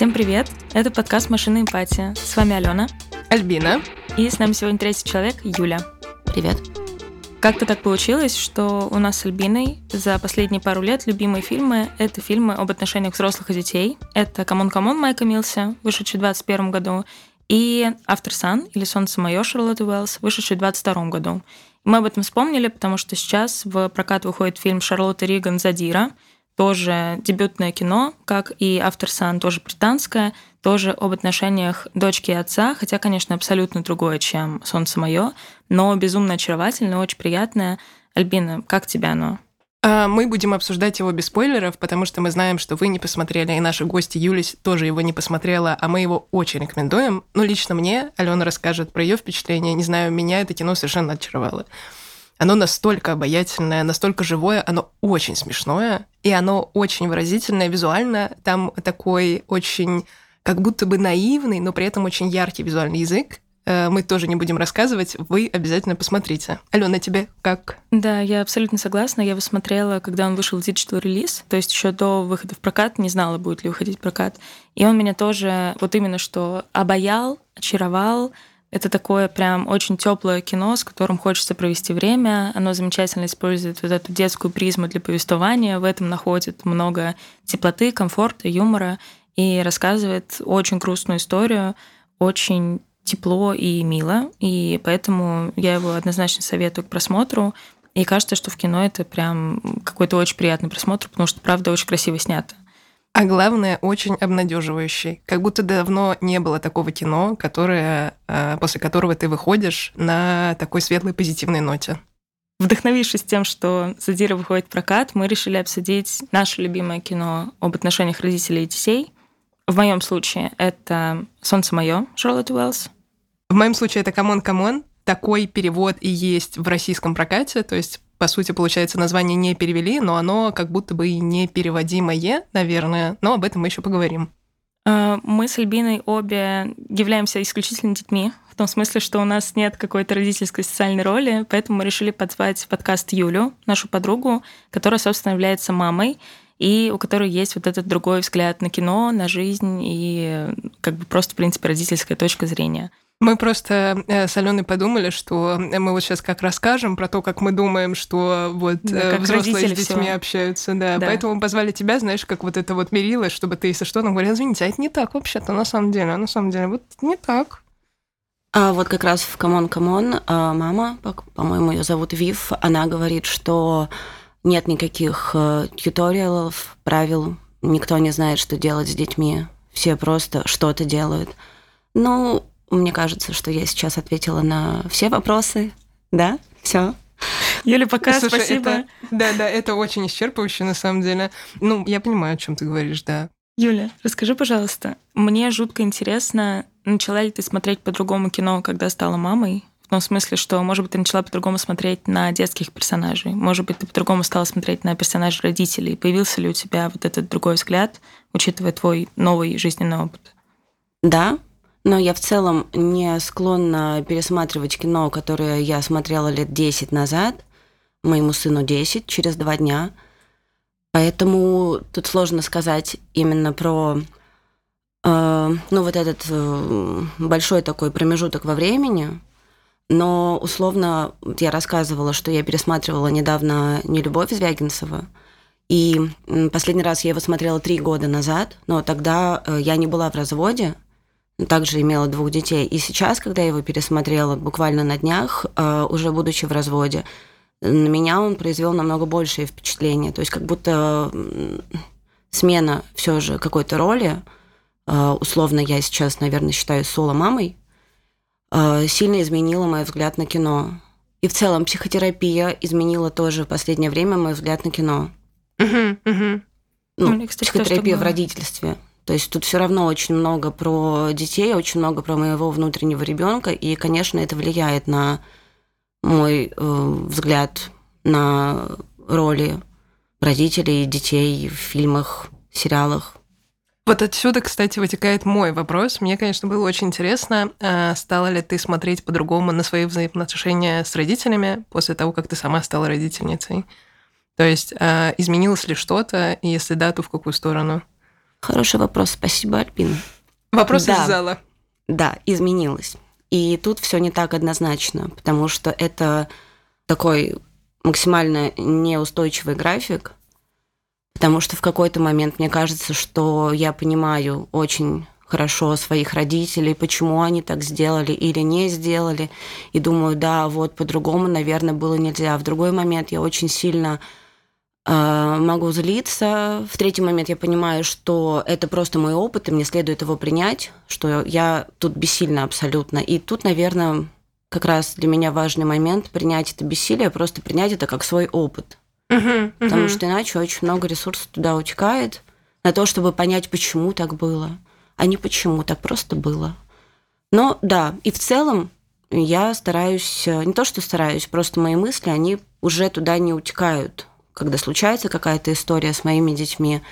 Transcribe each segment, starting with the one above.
Всем привет! Это подкаст «Машина эмпатия». С вами Алена. Альбина. И с нами сегодня третий человек, Юля. Привет. Как-то так получилось, что у нас с Альбиной за последние пару лет любимые фильмы — это фильмы об отношениях взрослых и детей. Это «Камон, камон» Майка Милса, вышедший в 2021 году, и «Aftersun» или «Солнце мое» Шарлотты Уэллс, вышедший в 2022 году. Мы об этом вспомнили, потому что сейчас в прокат выходит фильм Шарлотты Риган «Задира», тоже дебютное кино, как и «Автор Сан», тоже британское, тоже об отношениях дочки и отца, хотя, конечно, абсолютно другое, чем «Солнце мое», но безумно очаровательное, очень приятное. Альбина, как тебе оно? А, мы будем обсуждать его без спойлеров, потому что мы знаем, что вы не посмотрели, и наши гости Юля тоже его не посмотрела, а мы его очень рекомендуем. Ну, лично мне Алена расскажет про ее впечатление. Не знаю, меня это кино совершенно очаровало. Оно настолько обаятельное, настолько живое, оно очень смешное, и оно очень выразительное визуально. Там такой очень как будто бы наивный, но при этом очень яркий визуальный язык. Э, мы тоже не будем рассказывать, вы обязательно посмотрите. Алена, тебе как? Да, я абсолютно согласна. Я его смотрела, когда он вышел digital релиз, то есть еще до выхода в прокат, не знала, будет ли выходить прокат. И он меня тоже вот именно что обаял, очаровал, это такое прям очень теплое кино, с которым хочется провести время. Оно замечательно использует вот эту детскую призму для повествования. В этом находит много теплоты, комфорта, юмора и рассказывает очень грустную историю, очень тепло и мило. И поэтому я его однозначно советую к просмотру. И кажется, что в кино это прям какой-то очень приятный просмотр, потому что, правда, очень красиво снято. А главное, очень обнадеживающий. Как будто давно не было такого кино, которое, а, после которого ты выходишь на такой светлой позитивной ноте. Вдохновившись тем, что «Задира» выходит в прокат, мы решили обсудить наше любимое кино об отношениях родителей и детей. В моем случае это «Солнце мое» Шарлотт Уэллс. В моем случае это «Камон, камон». Такой перевод и есть в российском прокате, то есть по сути, получается, название не перевели, но оно как будто бы и не переводимое, наверное, но об этом мы еще поговорим. А, мы с Альбиной обе являемся исключительно детьми, в том смысле, что у нас нет какой-то родительской социальной роли, поэтому мы решили позвать в подкаст Юлю, нашу подругу, которая, собственно, является мамой, и у которой есть вот этот другой взгляд на кино, на жизнь и как бы просто, в принципе, родительская точка зрения. Мы просто э, с Аленой подумали, что мы вот сейчас как расскажем про то, как мы думаем, что вот да, э, взрослые с детьми все. общаются, да. да. Поэтому мы позвали тебя, знаешь, как вот это вот мерило, чтобы ты, если что, нам говорил, извините, а это не так вообще-то, на самом деле, а на самом деле, вот не так. А вот как раз в «Камон, камон» мама, по-моему, ее зовут Вив, она говорит, что нет никаких э, тьюториалов, правил, никто не знает, что делать с детьми, все просто что-то делают. Ну, мне кажется, что я сейчас ответила на все вопросы. Да? Все. Юля, пока, Слушай, спасибо. Это, да, да, это очень исчерпывающе, на самом деле. Ну, я понимаю, о чем ты говоришь, да. Юля, расскажи, пожалуйста, мне жутко интересно, начала ли ты смотреть по-другому кино, когда стала мамой? В том смысле, что, может быть, ты начала по-другому смотреть на детских персонажей, может быть, ты по-другому стала смотреть на персонажей родителей. Появился ли у тебя вот этот другой взгляд, учитывая твой новый жизненный опыт? Да, но я в целом не склонна пересматривать кино, которое я смотрела лет 10 назад. Моему сыну 10, через два дня. Поэтому тут сложно сказать именно про э, ну, вот этот э, большой такой промежуток во времени. Но условно я рассказывала, что я пересматривала недавно «Нелюбовь» Звягинцева. И последний раз я его смотрела три года назад, но тогда э, я не была в разводе, также имела двух детей. И сейчас, когда я его пересмотрела буквально на днях, э, уже будучи в разводе, на меня он произвел намного большее впечатление. То есть как будто смена все же какой-то роли, э, условно я сейчас, наверное, считаю соло-мамой, э, сильно изменила мой взгляд на кино. И в целом психотерапия изменила тоже в последнее время мой взгляд на кино. Uh-huh, uh-huh. Ну, ну кстати, психотерапия в родительстве. То есть тут все равно очень много про детей, очень много про моего внутреннего ребенка, и, конечно, это влияет на мой э, взгляд на роли родителей и детей в фильмах, сериалах. Вот отсюда, кстати, вытекает мой вопрос. Мне, конечно, было очень интересно, э, стала ли ты смотреть по-другому на свои взаимоотношения с родителями после того, как ты сама стала родительницей? То есть э, изменилось ли что-то, и если да, то в какую сторону? Хороший вопрос, спасибо, Альпина. Вопрос Да. из зала. Да, изменилось. И тут все не так однозначно, потому что это такой максимально неустойчивый график, потому что в какой-то момент мне кажется, что я понимаю очень хорошо своих родителей, почему они так сделали или не сделали, и думаю, да, вот по-другому, наверное, было нельзя. В другой момент я очень сильно могу злиться. В третий момент я понимаю, что это просто мой опыт, и мне следует его принять, что я тут бессильна абсолютно. И тут, наверное, как раз для меня важный момент принять это бессилие, просто принять это как свой опыт. Потому что иначе очень много ресурсов туда утекает на то, чтобы понять, почему так было, а не почему так просто было. Но да, и в целом я стараюсь, э, не то что стараюсь, просто мои мысли, они уже туда не утекают, когда случается какая-то история с моими детьми.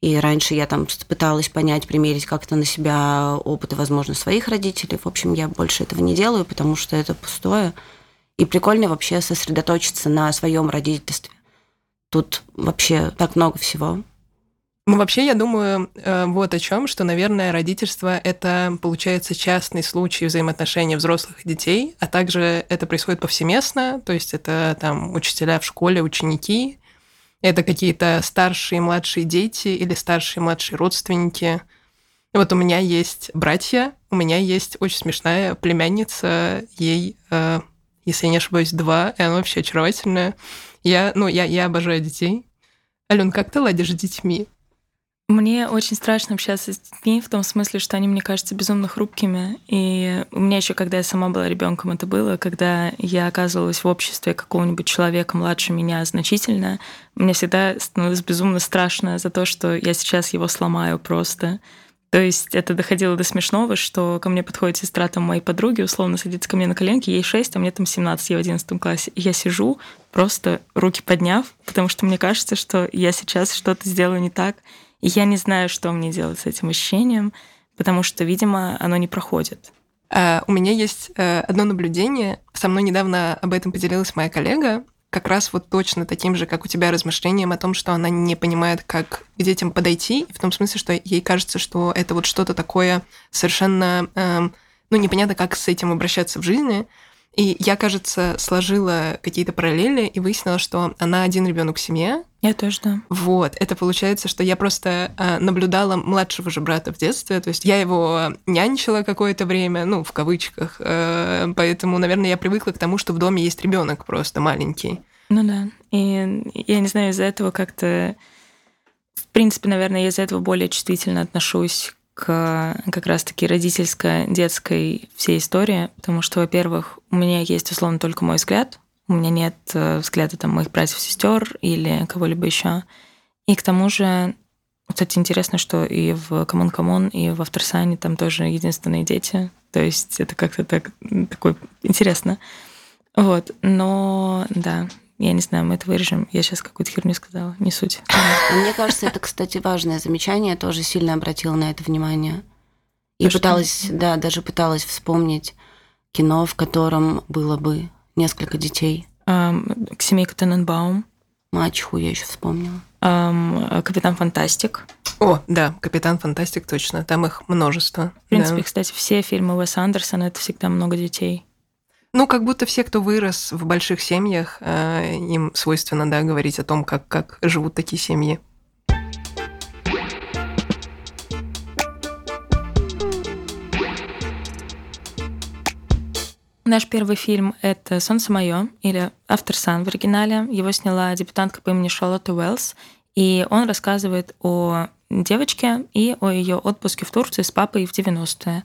И раньше я там пыталась понять, примерить как-то на себя опыты, возможно, своих родителей. В общем, я больше этого не делаю, потому что это пустое. И прикольно вообще сосредоточиться на своем родительстве. Тут вообще так много всего. Ну, вообще, я думаю, э, вот о чем, что, наверное, родительство это, получается, частный случай взаимоотношений взрослых и детей, а также это происходит повсеместно, то есть это там учителя в школе, ученики, это какие-то старшие и младшие дети или старшие и младшие родственники. Вот у меня есть братья, у меня есть очень смешная племянница, ей, э, если я не ошибаюсь, два, и она вообще очаровательная. Я, ну, я, я обожаю детей. Ален, как ты ладишь с детьми? Мне очень страшно общаться с детьми в том смысле, что они мне кажутся безумно хрупкими. И у меня еще, когда я сама была ребенком, это было, когда я оказывалась в обществе какого-нибудь человека младше меня значительно, мне всегда становилось безумно страшно за то, что я сейчас его сломаю просто. То есть это доходило до смешного, что ко мне подходит сестра там моей подруги, условно садится ко мне на коленки, ей 6, а мне там 17, я в 11 классе. И я сижу, просто руки подняв, потому что мне кажется, что я сейчас что-то сделаю не так. Я не знаю, что мне делать с этим ощущением, потому что, видимо, оно не проходит. А, У меня есть э, одно наблюдение. Со мной недавно об этом поделилась моя коллега. Как раз вот точно таким же, как у тебя, размышлением о том, что она не понимает, как к детям подойти, в том смысле, что ей кажется, что это вот что-то такое совершенно, эм, ну, непонятно, как с этим обращаться в жизни. И я, кажется, сложила какие-то параллели и выяснила, что она один ребенок в семье, Я тоже, да. вот, это получается, что я просто э, наблюдала младшего же брата в детстве, то есть я его нянчила какое-то время, ну, в кавычках, э, поэтому, наверное, я привыкла к тому, что в доме есть ребенок просто маленький. Ну да. И я не знаю, из-за этого как-то... В принципе, наверное, я из-за этого более чувствительно отношусь к как раз-таки родительско-детской всей истории, потому что, во-первых, у меня есть, условно, только мой взгляд, у меня нет э, взгляда там моих братьев, сестер или кого-либо еще. И к тому же, кстати, интересно, что и в Камон Камон, и в Aftersun 'е там тоже единственные дети. То есть это как-то так, такой интересно. Вот, но да, я не знаю, мы это вырежем. Я сейчас какую-то херню сказала, не суть. Мне кажется, это, кстати, важное замечание. Я тоже сильно обратила на это внимание. И что- пыталась, да, даже пыталась вспомнить кино, в котором было бы несколько детей. Ам, Семейка Тененбаум, Мачеху я еще вспомнила. Капитан Фантастик. О, да, Капитан Фантастик, точно, там их множество. В принципе, да. кстати, все фильмы Уэса Андерсона это всегда много детей. Ну, как будто все, кто вырос в больших семьях, э, им свойственно, да, говорить о том, как, как живут такие семьи. Наш первый фильм — это «Солнце мое» или «Автор Сан» в оригинале. Его сняла дебютантка по имени Шарлотта Уэллс. И он рассказывает о девочке и о ее отпуске в Турции с папой в 90-е.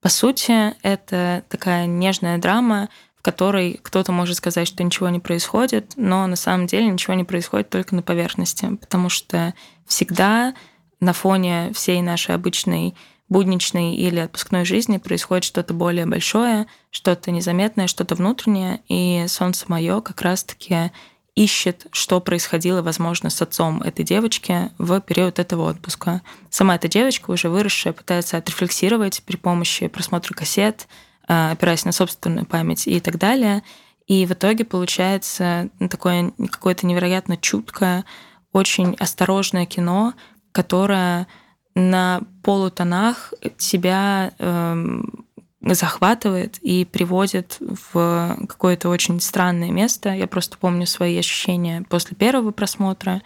По сути, это такая нежная драма, в которой кто-то может сказать, что ничего не происходит, но на самом деле ничего не происходит только на поверхности, потому что всегда на фоне всей нашей обычной будничной или отпускной жизни происходит что-то более большое, что-то незаметное, что-то внутреннее, и солнце мое как раз-таки ищет, что происходило, возможно, с отцом этой девочки в период этого отпуска. Сама эта девочка, уже выросшая, пытается отрефлексировать при помощи просмотра кассет, э, опираясь на собственную память и так далее. И в итоге получается такое какое-то невероятно чуткое, очень осторожное кино, которое на полутонах себя э, захватывает и приводит в какое-то очень странное место. Я просто помню свои ощущения после первого просмотра,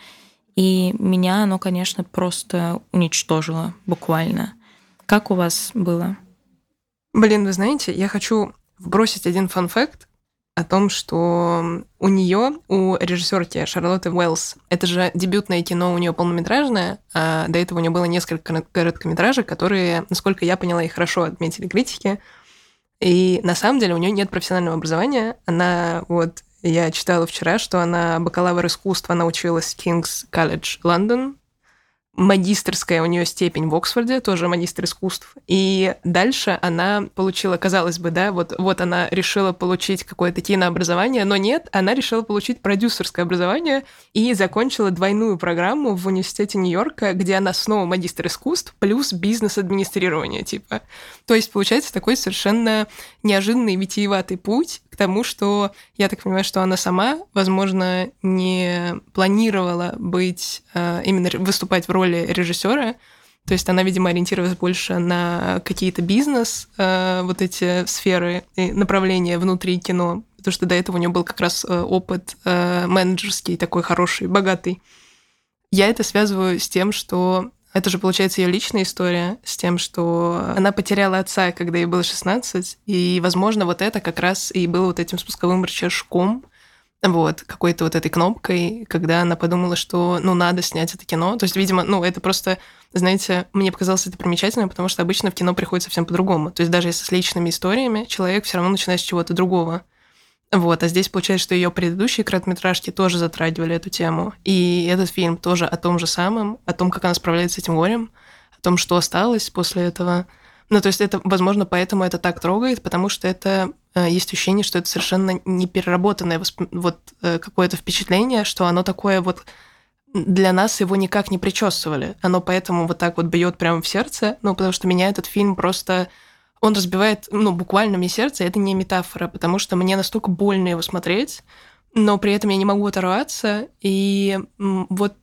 и меня оно, конечно, просто уничтожило буквально. Как у вас было? Блин, вы знаете, я хочу вбросить один фан-факт о том, что у нее, у режиссерки Шарлотты Уэллс, это же дебютное кино у нее полнометражное, а до этого у нее было несколько короткометражек, которые, насколько я поняла, и хорошо отметили критики. И на самом деле у нее нет профессионального образования. Она вот я читала вчера, что она бакалавр искусства, она училась в King's College London, магистрская у нее степень в Оксфорде, тоже магистр искусств. И дальше она получила, казалось бы, да, вот, вот она решила получить какое-то кинообразование, но нет, она решила получить продюсерское образование и закончила двойную программу в университете Нью-Йорка, где она снова магистр искусств плюс бизнес-администрирование, типа. То есть, получается, такой совершенно неожиданный витиеватый путь тому, что я так понимаю, что она сама, возможно, не планировала быть э, именно выступать в роли режиссера. То есть она, видимо, ориентировалась больше на какие-то бизнес, э, вот эти сферы направления внутри кино, потому что до этого у нее был как раз э, опыт менеджерский, такой хороший, богатый. Я это связываю с тем, что это же, получается, ее личная история с тем, что она потеряла отца, когда ей было 16, и, возможно, вот это как раз и было вот этим спусковым рычажком, вот, какой-то вот этой кнопкой, когда она подумала, что, ну, надо снять это кино. То есть, видимо, ну, это просто, знаете, мне показалось это примечательно, потому что обычно в кино приходит совсем по-другому. То есть, даже если с личными историями, человек все равно начинает с чего-то другого. Вот, а здесь получается, что ее предыдущие короткометражки тоже затрагивали эту тему. И этот фильм тоже о том же самом, о том, как она справляется с этим горем, о том, что осталось после этого. Ну, то есть это, возможно, поэтому это так трогает, потому что это э, есть ощущение, что это совершенно непереработанное вот э, какое-то впечатление, что оно такое вот для нас его никак не причесывали. Оно поэтому вот так вот бьет прямо в сердце, ну, потому что меня этот фильм просто он разбивает, ну, буквально мне сердце, это не метафора, потому что мне настолько больно его смотреть, но при этом я не могу оторваться, и вот,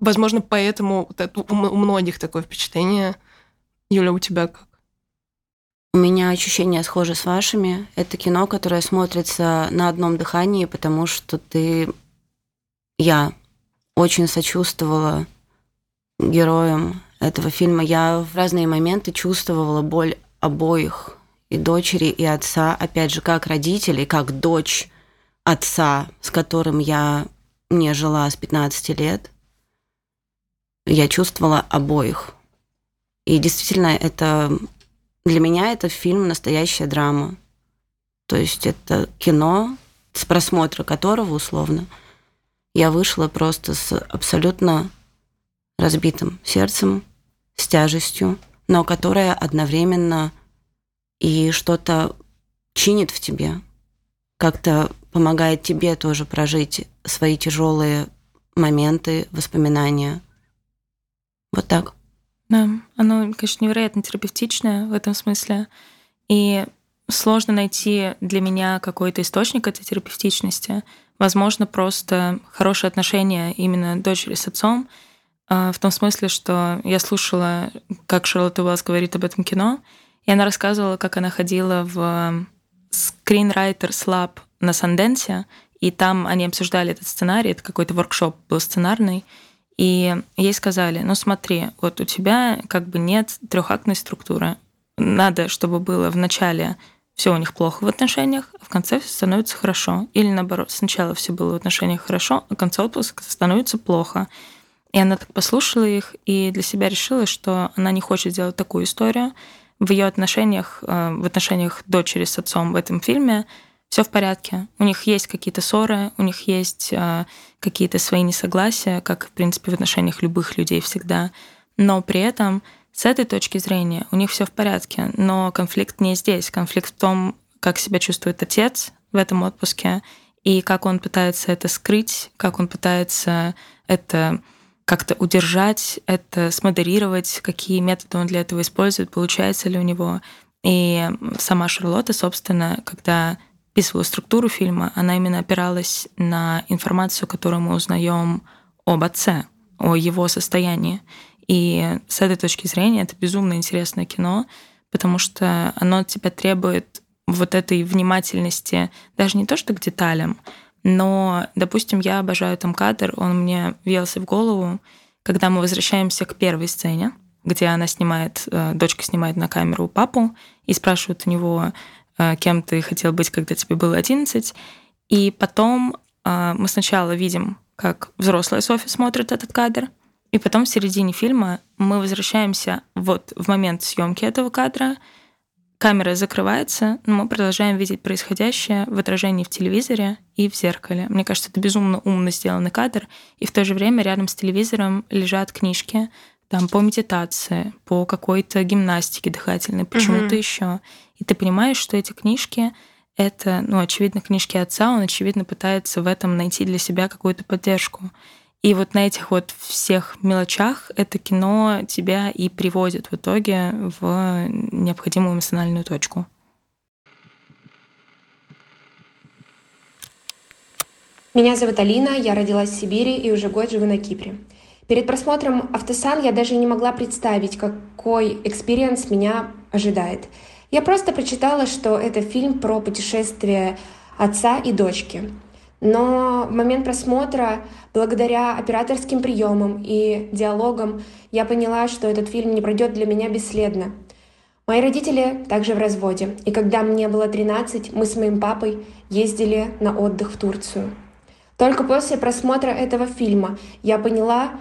возможно, поэтому у многих такое впечатление. Юля, у тебя как? У меня ощущения схожи с вашими. Это кино, которое смотрится на одном дыхании, потому что ты... Я очень сочувствовала героям этого фильма. Я в разные моменты чувствовала боль обоих, и дочери, и отца, опять же, как родители, как дочь отца, с которым я не жила с 15 лет, я чувствовала обоих. И действительно, это для меня это фильм настоящая драма. То есть это кино, с просмотра которого, условно, я вышла просто с абсолютно разбитым сердцем, с тяжестью, но которая одновременно и что-то чинит в тебе, как-то помогает тебе тоже прожить свои тяжелые моменты, воспоминания. Вот так. Да, оно, конечно, невероятно терапевтичное в этом смысле. И сложно найти для меня какой-то источник этой терапевтичности. Возможно, просто хорошие отношения именно дочери с отцом — в том смысле, что я слушала, как Шарлотта Уэллс говорит об этом кино, и она рассказывала, как она ходила в Screenwriters Lab на Санденсе, и там они обсуждали этот сценарий, это какой-то воркшоп был сценарный, и ей сказали, ну смотри, вот у тебя как бы нет трехактной структуры. Надо, чтобы было в начале все у них плохо в отношениях, а в конце все становится хорошо. Или наоборот, сначала все было в отношениях хорошо, а в конце отпуска становится плохо. И она так послушала их и для себя решила, что она не хочет сделать такую историю. В ее отношениях, э, в отношениях дочери с отцом в этом фильме все в порядке. У них есть какие-то ссоры, у них есть э, какие-то свои несогласия, как, в принципе, в отношениях любых людей всегда. Но при этом с этой точки зрения у них все в порядке. Но конфликт не здесь. Конфликт в том, как себя чувствует отец в этом отпуске и как он пытается это скрыть, как он пытается это как-то удержать это, смодерировать, какие методы он для этого использует, получается ли у него. И сама Шарлотта, собственно, когда писала структуру фильма, она именно опиралась на информацию, которую мы узнаем об отце, о его состоянии. И с этой точки зрения это безумно интересное кино, потому что оно от тебя требует вот этой внимательности, даже не то что к деталям, но, допустим, я обожаю там кадр, он мне въелся в голову, когда мы возвращаемся к первой сцене, где она снимает, э, дочка снимает на камеру папу и спрашивает у него, э, кем ты хотел быть, когда тебе было 11. И потом э, мы сначала видим, как взрослая Софи смотрит этот кадр, и потом в середине фильма мы возвращаемся вот в момент съемки этого кадра, камера закрывается, но мы продолжаем видеть происходящее в отражении в телевизоре и в зеркале. Мне кажется, это безумно умно сделанный кадр, и в то же время рядом с телевизором лежат книжки, там по медитации, по какой-то гимнастике дыхательной, почему-то угу. еще. И ты понимаешь, что эти книжки это, ну, очевидно, книжки отца, он, очевидно, пытается в этом найти для себя какую-то поддержку. И вот на этих вот всех мелочах это кино тебя и приводит в итоге в необходимую эмоциональную точку. Меня зовут Алина, я родилась в Сибири и уже год живу на Кипре. Перед просмотром «Aftersun» я даже не могла представить, какой experience меня ожидает. Я просто прочитала, что это фильм про путешествие отца и дочки. Но в момент просмотра, благодаря операторским приемам и диалогам, я поняла, что этот фильм не пройдет для меня бесследно. Мои родители также в разводе, и когда мне было 13, мы с моим папой ездили на отдых в Турцию. Только после просмотра этого фильма я поняла,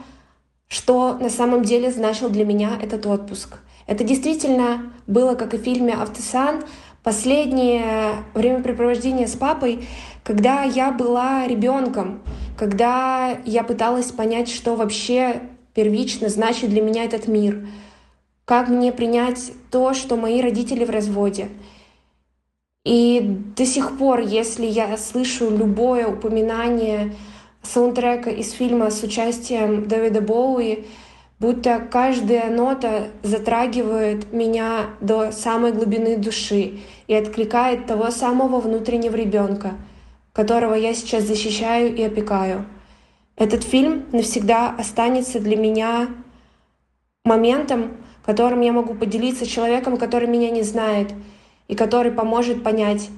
что на самом деле значил для меня этот отпуск. Это действительно было, как и в фильме «Автосан», последнее времяпрепровождение с папой, когда я была ребенком, когда я пыталась понять, что вообще первично значит для меня этот мир, как мне принять то, что мои родители в разводе. И до сих пор, если я слышу любое упоминание саундтрека из фильма с участием Дэвида Боуи, будто каждая нота затрагивает меня до самой глубины души и откликает того самого внутреннего ребенка, которого я сейчас защищаю и опекаю. Этот фильм навсегда останется для меня моментом, которым я могу поделиться с человеком, который меня не знает, и который поможет понять,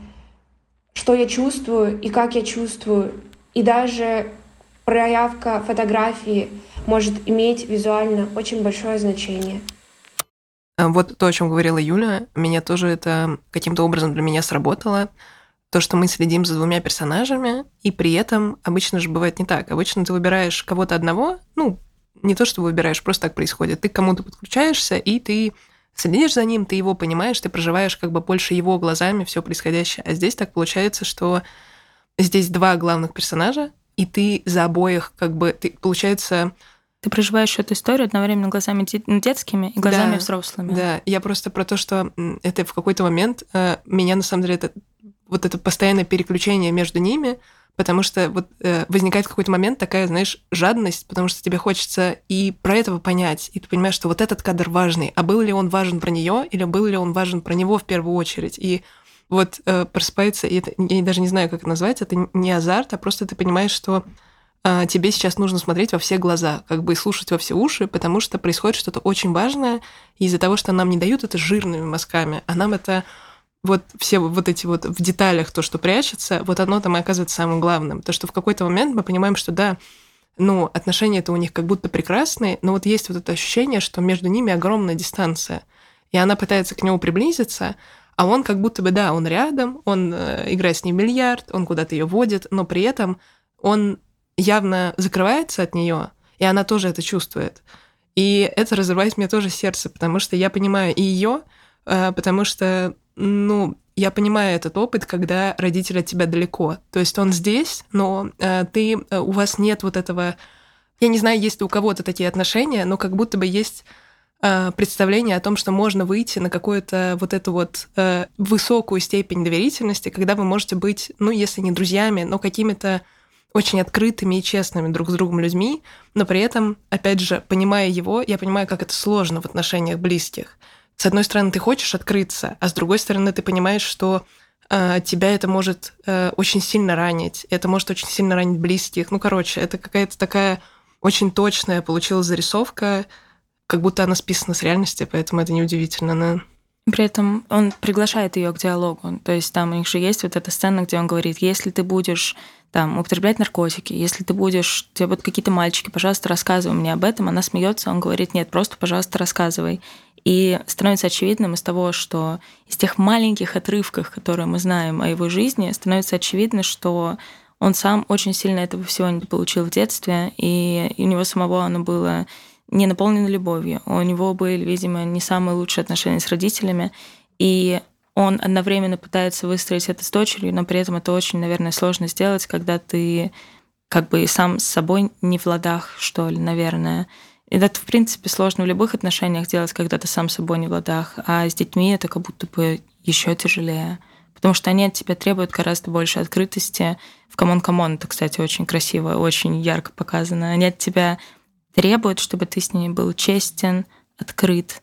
что я чувствую и как я чувствую, и даже проявка фотографии может иметь визуально очень большое значение. А вот то, о чем говорила Юля, меня тоже это каким-то образом для меня сработало. То, что мы следим за двумя персонажами, и при этом обычно же бывает не так. Обычно ты выбираешь кого-то одного, ну, не то, что выбираешь, просто так происходит. Ты к кому-то подключаешься, и ты следишь за ним, ты его понимаешь, ты проживаешь как бы больше его глазами все происходящее. А здесь так получается, что здесь два главных персонажа, и ты за обоих как бы, ты, получается... Ты проживаешь эту историю одновременно глазами ну, детскими и глазами да, взрослыми. Да, я просто про то, что это в какой-то момент э, меня на самом деле это вот это постоянное переключение между ними, потому что вот э, возникает какой-то момент такая, знаешь, жадность, потому что тебе хочется и про этого понять, и ты понимаешь, что вот этот кадр важный, а был ли он важен про нее или был ли он важен про него в первую очередь, и вот э, просыпается, и это, я даже не знаю, как это назвать, это не азарт, а просто ты понимаешь, что э, тебе сейчас нужно смотреть во все глаза, как бы и слушать во все уши, потому что происходит что-то очень важное, и из-за того, что нам не дают это жирными мазками, а нам это вот все вот эти вот в деталях то, что прячется, вот оно там и оказывается самым главным. То, что в какой-то момент мы понимаем, что да, ну, отношения-то у них как будто прекрасные, но вот есть вот это ощущение, что между ними огромная дистанция. И она пытается к нему приблизиться, а он как будто бы, да, он рядом, он э, играет с ней бильярд, он куда-то ее водит, но при этом он явно закрывается от нее, и она тоже это чувствует. И это разрывает мне тоже сердце, потому что я понимаю и ее, э, потому что, ну, я понимаю этот опыт, когда родитель от тебя далеко. То есть он здесь, но э, ты, э, у вас нет вот этого... Я не знаю, есть ли у кого-то такие отношения, но как будто бы есть Э, представление о том, что можно выйти на какую-то вот эту вот э, высокую степень доверительности, когда вы можете быть, ну, если не друзьями, но какими-то очень открытыми и честными друг с другом людьми, но при этом, опять же, понимая его, я понимаю, как это сложно в отношениях близких. С одной стороны, ты хочешь открыться, а с другой стороны, ты понимаешь, что э, тебя это может э, очень сильно ранить, это может очень сильно ранить близких. Ну, короче, это какая-то такая очень точная получилась зарисовка как будто она списана с реальности, поэтому это неудивительно, да. При этом он приглашает ее к диалогу. То есть там у них же есть вот эта сцена, где он говорит, если ты будешь там употреблять наркотики, если ты будешь, тебе будут какие-то мальчики, пожалуйста, рассказывай мне об этом. Она смеется, он говорит, нет, просто, пожалуйста, рассказывай. И становится очевидным из того, что из тех маленьких отрывков, которые мы знаем о его жизни, становится очевидно, что он сам очень сильно этого всего не получил в детстве, и у него самого оно было не наполнено любовью. У него были, видимо, не самые лучшие отношения с родителями, и он одновременно пытается выстроить это с дочерью, но при этом это очень, наверное, сложно сделать, когда ты как бы сам с собой не в ладах, что ли, наверное. И это, в принципе, сложно в любых отношениях делать, когда ты сам с собой не в ладах, а с детьми это как будто бы еще тяжелее. Потому что они от тебя требуют гораздо больше открытости. В «Камон, камон» это, кстати, очень красиво, очень ярко показано. Они от тебя требуют, чтобы ты с ними был честен, открыт,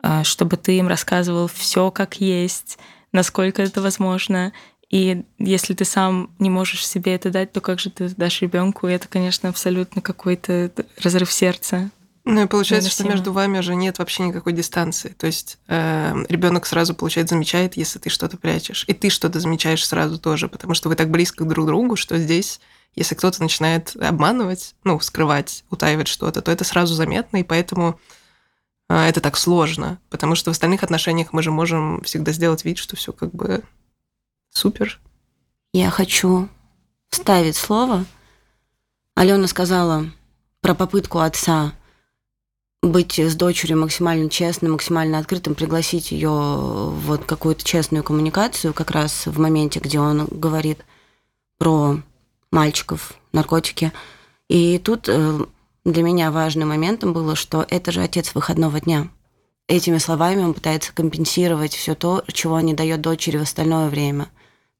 а, чтобы ты им рассказывал все как есть, насколько это возможно. И если ты сам не можешь себе это дать, то как же ты дашь ребенку? И это, конечно, абсолютно какой-то разрыв сердца. Ну и получается, что между вами уже нет вообще никакой дистанции. То есть э, ребенок сразу, получается, замечает, если ты что-то прячешь. И ты что-то замечаешь сразу тоже, потому что вы так близко друг к другу, что здесь, если кто-то начинает обманывать, ну, скрывать, утаивать что-то, то это сразу заметно, и поэтому э, это так сложно. Потому что в остальных отношениях мы же можем всегда сделать вид, что все как бы супер. Я хочу вставить слово. Алена сказала про попытку отца быть с дочерью максимально честным, максимально открытым, пригласить ее вот какую-то честную коммуникацию, как раз в моменте, где он говорит про мальчиков, наркотики. И тут э, для меня важным моментом было, что это же отец выходного дня. Этими словами он пытается компенсировать все то, чего не дает дочери в остальное время.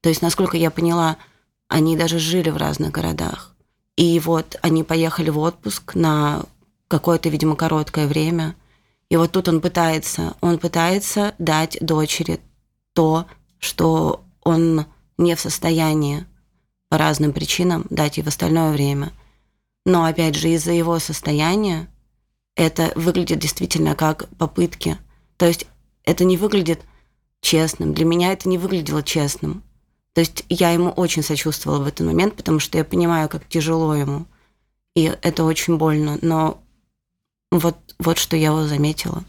То есть, насколько я поняла, они даже жили в разных городах. И вот они поехали в отпуск на какое-то, видимо, короткое время. И вот тут он пытается, он пытается дать дочери то, что он не в состоянии по разным причинам дать ей в остальное время. Но опять же, из-за его состояния это выглядит действительно как попытки. То есть это не выглядит честным. Для меня это не выглядело честным. То есть я ему очень сочувствовала в этот момент, потому что я понимаю, как тяжело ему. И это очень больно. Но вот, вот что я его заметила.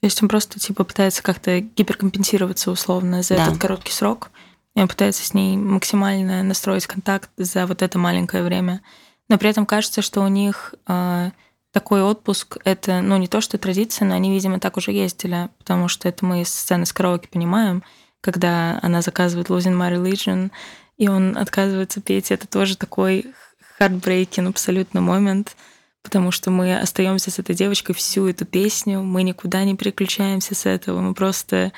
То есть он просто типа пытается как-то гиперкомпенсироваться условно за да. этот короткий срок. Он пытается с ней максимально настроить контакт за вот это маленькое время. Но при этом кажется, что у них э, такой отпуск это, ну, не то, что традиция, но они, видимо, так уже ездили, потому что это мы из сцены с караоке понимаем, когда она заказывает Losing My Religion, и он отказывается петь. Это тоже такой heartbreaking абсолютно момент потому что мы остаемся с этой девочкой всю эту песню, мы никуда не переключаемся с этого, мы просто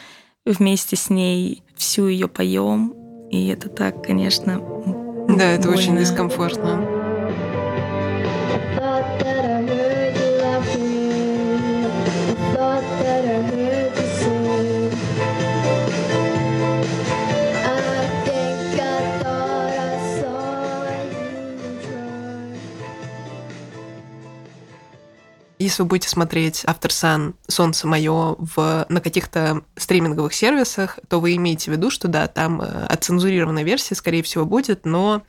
вместе с ней всю ее поем, и это так, конечно, да, это больно. очень дискомфортно. Если вы будете смотреть «Автор Сан. Солнце мое» в, на каких-то стриминговых сервисах, то вы имеете в виду, что да, там э, отцензурированная версия, скорее всего, будет, но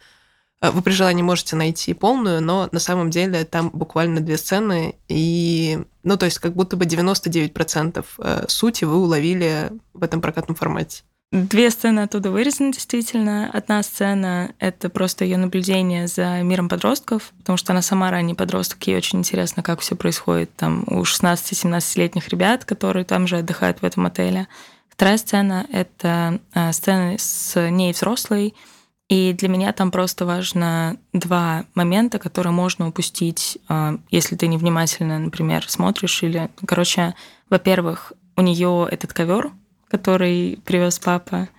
э, вы при желании можете найти полную, но на самом деле там буквально две сцены, и, ну, то есть как будто бы 99% э, сути вы уловили в этом прокатном формате. Две сцены оттуда вырезаны, действительно. Одна сцена — это просто ее наблюдение за миром подростков, потому что она сама ранний подросток, ей очень интересно, как все происходит там у 16-17-летних ребят, которые там же отдыхают в этом отеле. Вторая сцена — это э, сцена с ней взрослой, и для меня там просто важно два момента, которые можно упустить, э, если ты невнимательно, например, смотришь или, короче, во-первых, у нее этот ковер который привез папа.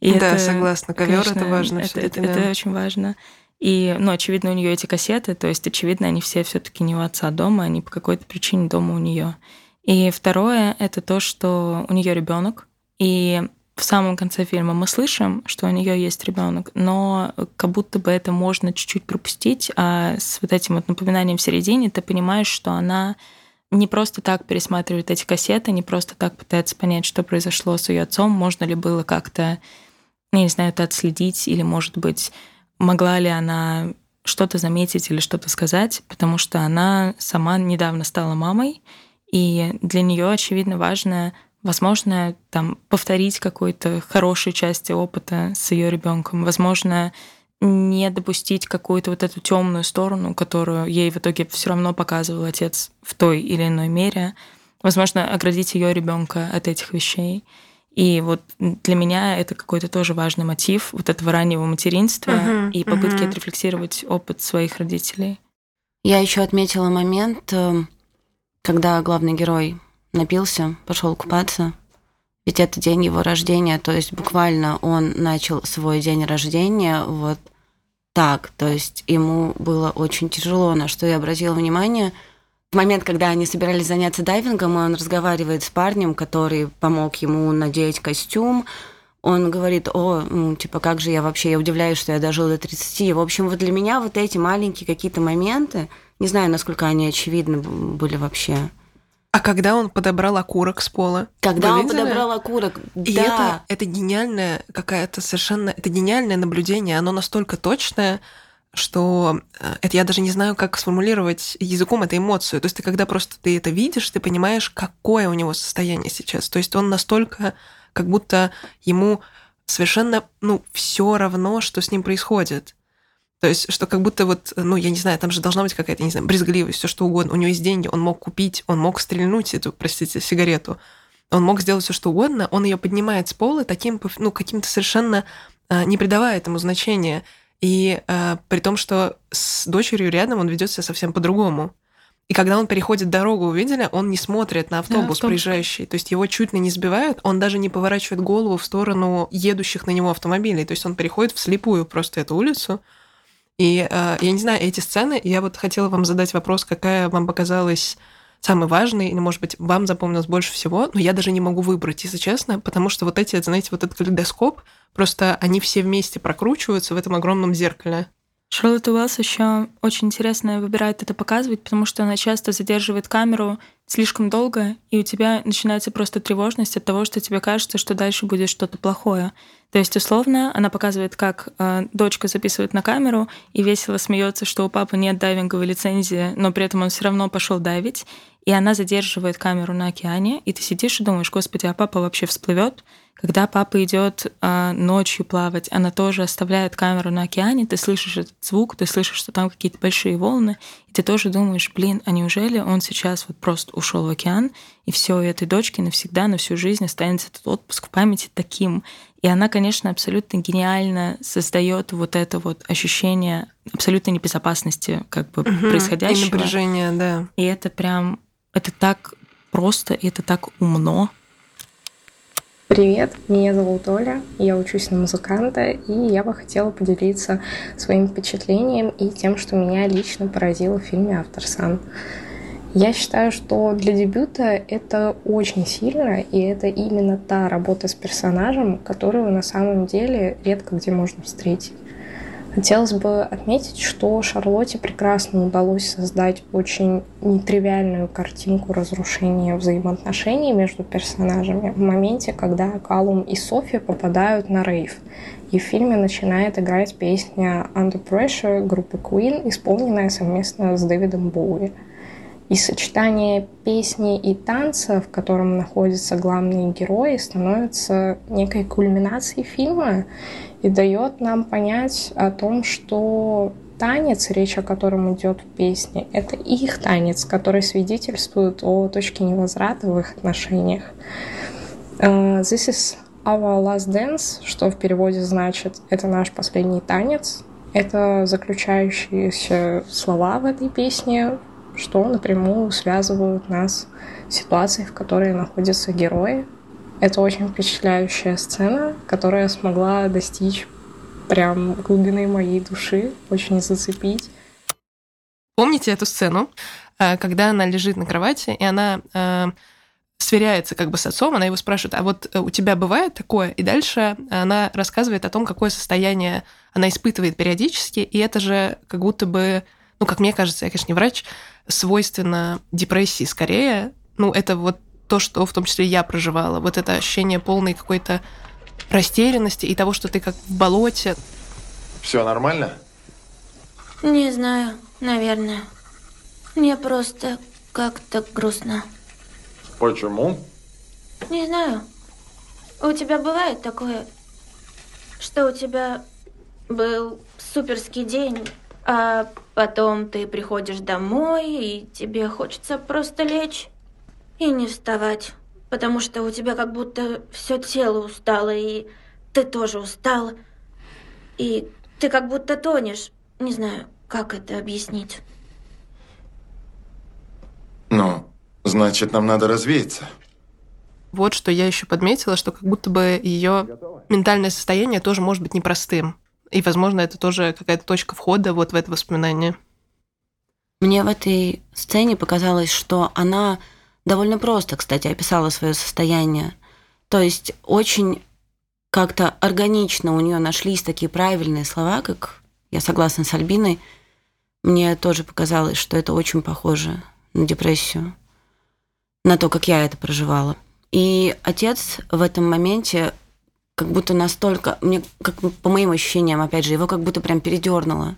И да, это, согласна. Ковер это важно. Это, это, да. это очень важно. И, ну, очевидно, у нее эти кассеты, то есть, очевидно, они все все-таки не у отца дома, они по какой-то причине дома у нее. И второе это то, что у нее ребенок, и в самом конце фильма мы слышим, что у нее есть ребенок, но как будто бы это можно чуть-чуть пропустить, а с вот этим вот напоминанием в середине ты понимаешь, что она не просто так пересматривает эти кассеты, не просто так пытается понять, что произошло с ее отцом, можно ли было как-то, я не знаю, это отследить, или, может быть, могла ли она что-то заметить или что-то сказать, потому что она сама недавно стала мамой, и для нее, очевидно, важно, возможно, там повторить какой-то хорошей части опыта с ее ребенком, возможно, не допустить какую-то вот эту темную сторону, которую ей в итоге все равно показывал отец в той или иной мере, возможно, оградить ее ребенка от этих вещей. И вот для меня это какой-то тоже важный мотив вот этого раннего материнства uh-huh, и попытки uh-huh. отрефлексировать опыт своих родителей. Я еще отметила момент, э, когда главный герой напился, пошел купаться. Ведь это день его рождения, то есть буквально он начал свой день рождения вот так, то есть ему было очень тяжело, на что я обратила внимание. В момент, когда они собирались заняться дайвингом, он разговаривает с парнем, который помог ему надеть костюм. Он говорит, о, ну, типа, как же я вообще, я удивляюсь, что я дожил до 30. В общем, вот для меня вот эти маленькие какие-то моменты, не знаю, насколько они очевидны были вообще. А когда он подобрал окурок с пола? Когда он подобрал окурок, И да. это, это гениальное какая-то совершенно... Это гениальное наблюдение, оно настолько точное, что э, это я даже не знаю, как сформулировать языком эту эмоцию. То есть ты когда просто ты это видишь, ты понимаешь, какое у него состояние сейчас. То есть он настолько, как будто ему совершенно, ну, все равно, что с ним происходит. То есть, что как будто вот, ну, я не знаю, там же должна быть какая-то, не знаю, брезгливость, все что угодно. У него есть деньги, он мог купить, он мог стрельнуть эту, простите, сигарету. Он мог сделать все что угодно, он ее поднимает с пола таким, ну, каким-то совершенно а, не придавая этому значения. И а, при том, что с дочерью рядом он ведет себя совсем по-другому. И когда он переходит дорогу, увидели, он не смотрит на автобус, да, автобус проезжающий. То есть его чуть ли не сбивают, он даже не поворачивает голову в сторону едущих на него автомобилей. То есть он переходит вслепую просто эту улицу, и э, я не знаю, эти сцены, я вот хотела вам задать вопрос, какая вам показалась самый важный, или, может быть, вам запомнилось больше всего, но я даже не могу выбрать, если честно, потому что вот эти, знаете, вот этот калейдоскоп, просто они все вместе прокручиваются в этом огромном зеркале. Шарлотта Уэллс еще очень интересно выбирает это показывать, потому что она часто задерживает камеру слишком долго, и у тебя начинается просто тревожность от того, что тебе кажется, что дальше будет что-то плохое. То есть, условно, она показывает, как э, дочка записывает на камеру и весело смеется, что у папы нет дайвинговой лицензии, но при этом он все равно пошел дайвить, и она задерживает камеру на океане, и ты сидишь и думаешь, господи, а папа вообще всплывет? Когда папа идет а, ночью плавать, она тоже оставляет камеру на океане, ты слышишь этот звук, ты слышишь, что там какие-то большие волны, и ты тоже думаешь, блин, а неужели он сейчас вот просто ушел в океан, и все, у этой дочки навсегда, на всю жизнь останется этот отпуск в памяти таким. И она, конечно, абсолютно гениально создает вот это вот ощущение абсолютной небезопасности как бы угу, происходящего. И напряжение, да. И это прям, это так просто, и это так умно. Привет, меня зовут Оля, я учусь на музыканта, и я бы хотела поделиться своим впечатлением и тем, что меня лично поразило в фильме «Автор Сан». Я считаю, что для дебюта это очень сильно, и это именно та работа с персонажем, которую на самом деле редко где можно встретить. Хотелось бы отметить, что Шарлотте прекрасно удалось создать очень нетривиальную картинку разрушения взаимоотношений между персонажами в моменте, когда Калум и Софи попадают на рейв. И в фильме начинает играть песня Under Pressure группы Queen, исполненная совместно с Дэвидом Боуи. И сочетание песни и танца, в котором находятся главные герои, становится некой кульминацией фильма и дает нам понять о том, что танец, речь о котором идет в песне, это их танец, который свидетельствует о точке невозврата в их отношениях. Uh, this is our last dance, что в переводе значит «это наш последний танец». Это заключающиеся слова в этой песне, что напрямую связывают нас с ситуацией, в которой находятся герои. Это очень впечатляющая сцена, которая смогла достичь прям глубины моей души, очень зацепить. Помните эту сцену, э, когда она лежит на кровати, и она э, сверяется как бы с отцом, она его спрашивает, а вот э, у тебя бывает такое? И дальше она рассказывает о том, какое состояние она испытывает периодически, и это же как будто бы ну, как мне кажется, я, конечно, не врач, свойственно депрессии скорее. Ну, это вот то, что в том числе я проживала. Вот это ощущение полной какой-то растерянности и того, что ты как в болоте. Все нормально? Не знаю, наверное. Мне просто как-то грустно. Почему? Не знаю. У тебя бывает такое, что у тебя был суперский день, а потом ты приходишь домой, и тебе хочется просто лечь и не вставать, потому что у тебя как будто все тело устало, и ты тоже устал, и ты как будто тонешь. Не знаю, как это объяснить. Ну, значит, нам надо развеяться. Вот что я еще подметила, что как будто бы ее ментальное состояние тоже может быть непростым. И, возможно, это тоже какая-то точка входа вот в это воспоминание. Мне в этой сцене показалось, что она довольно просто, кстати, описала свое состояние. То есть очень как-то органично у нее нашлись такие правильные слова, как я согласна с Альбиной. Мне тоже показалось, что это очень похоже на депрессию, на то, как я это проживала. И отец в этом моменте как будто настолько, мне, как по моим ощущениям, опять же, его как будто прям передернуло,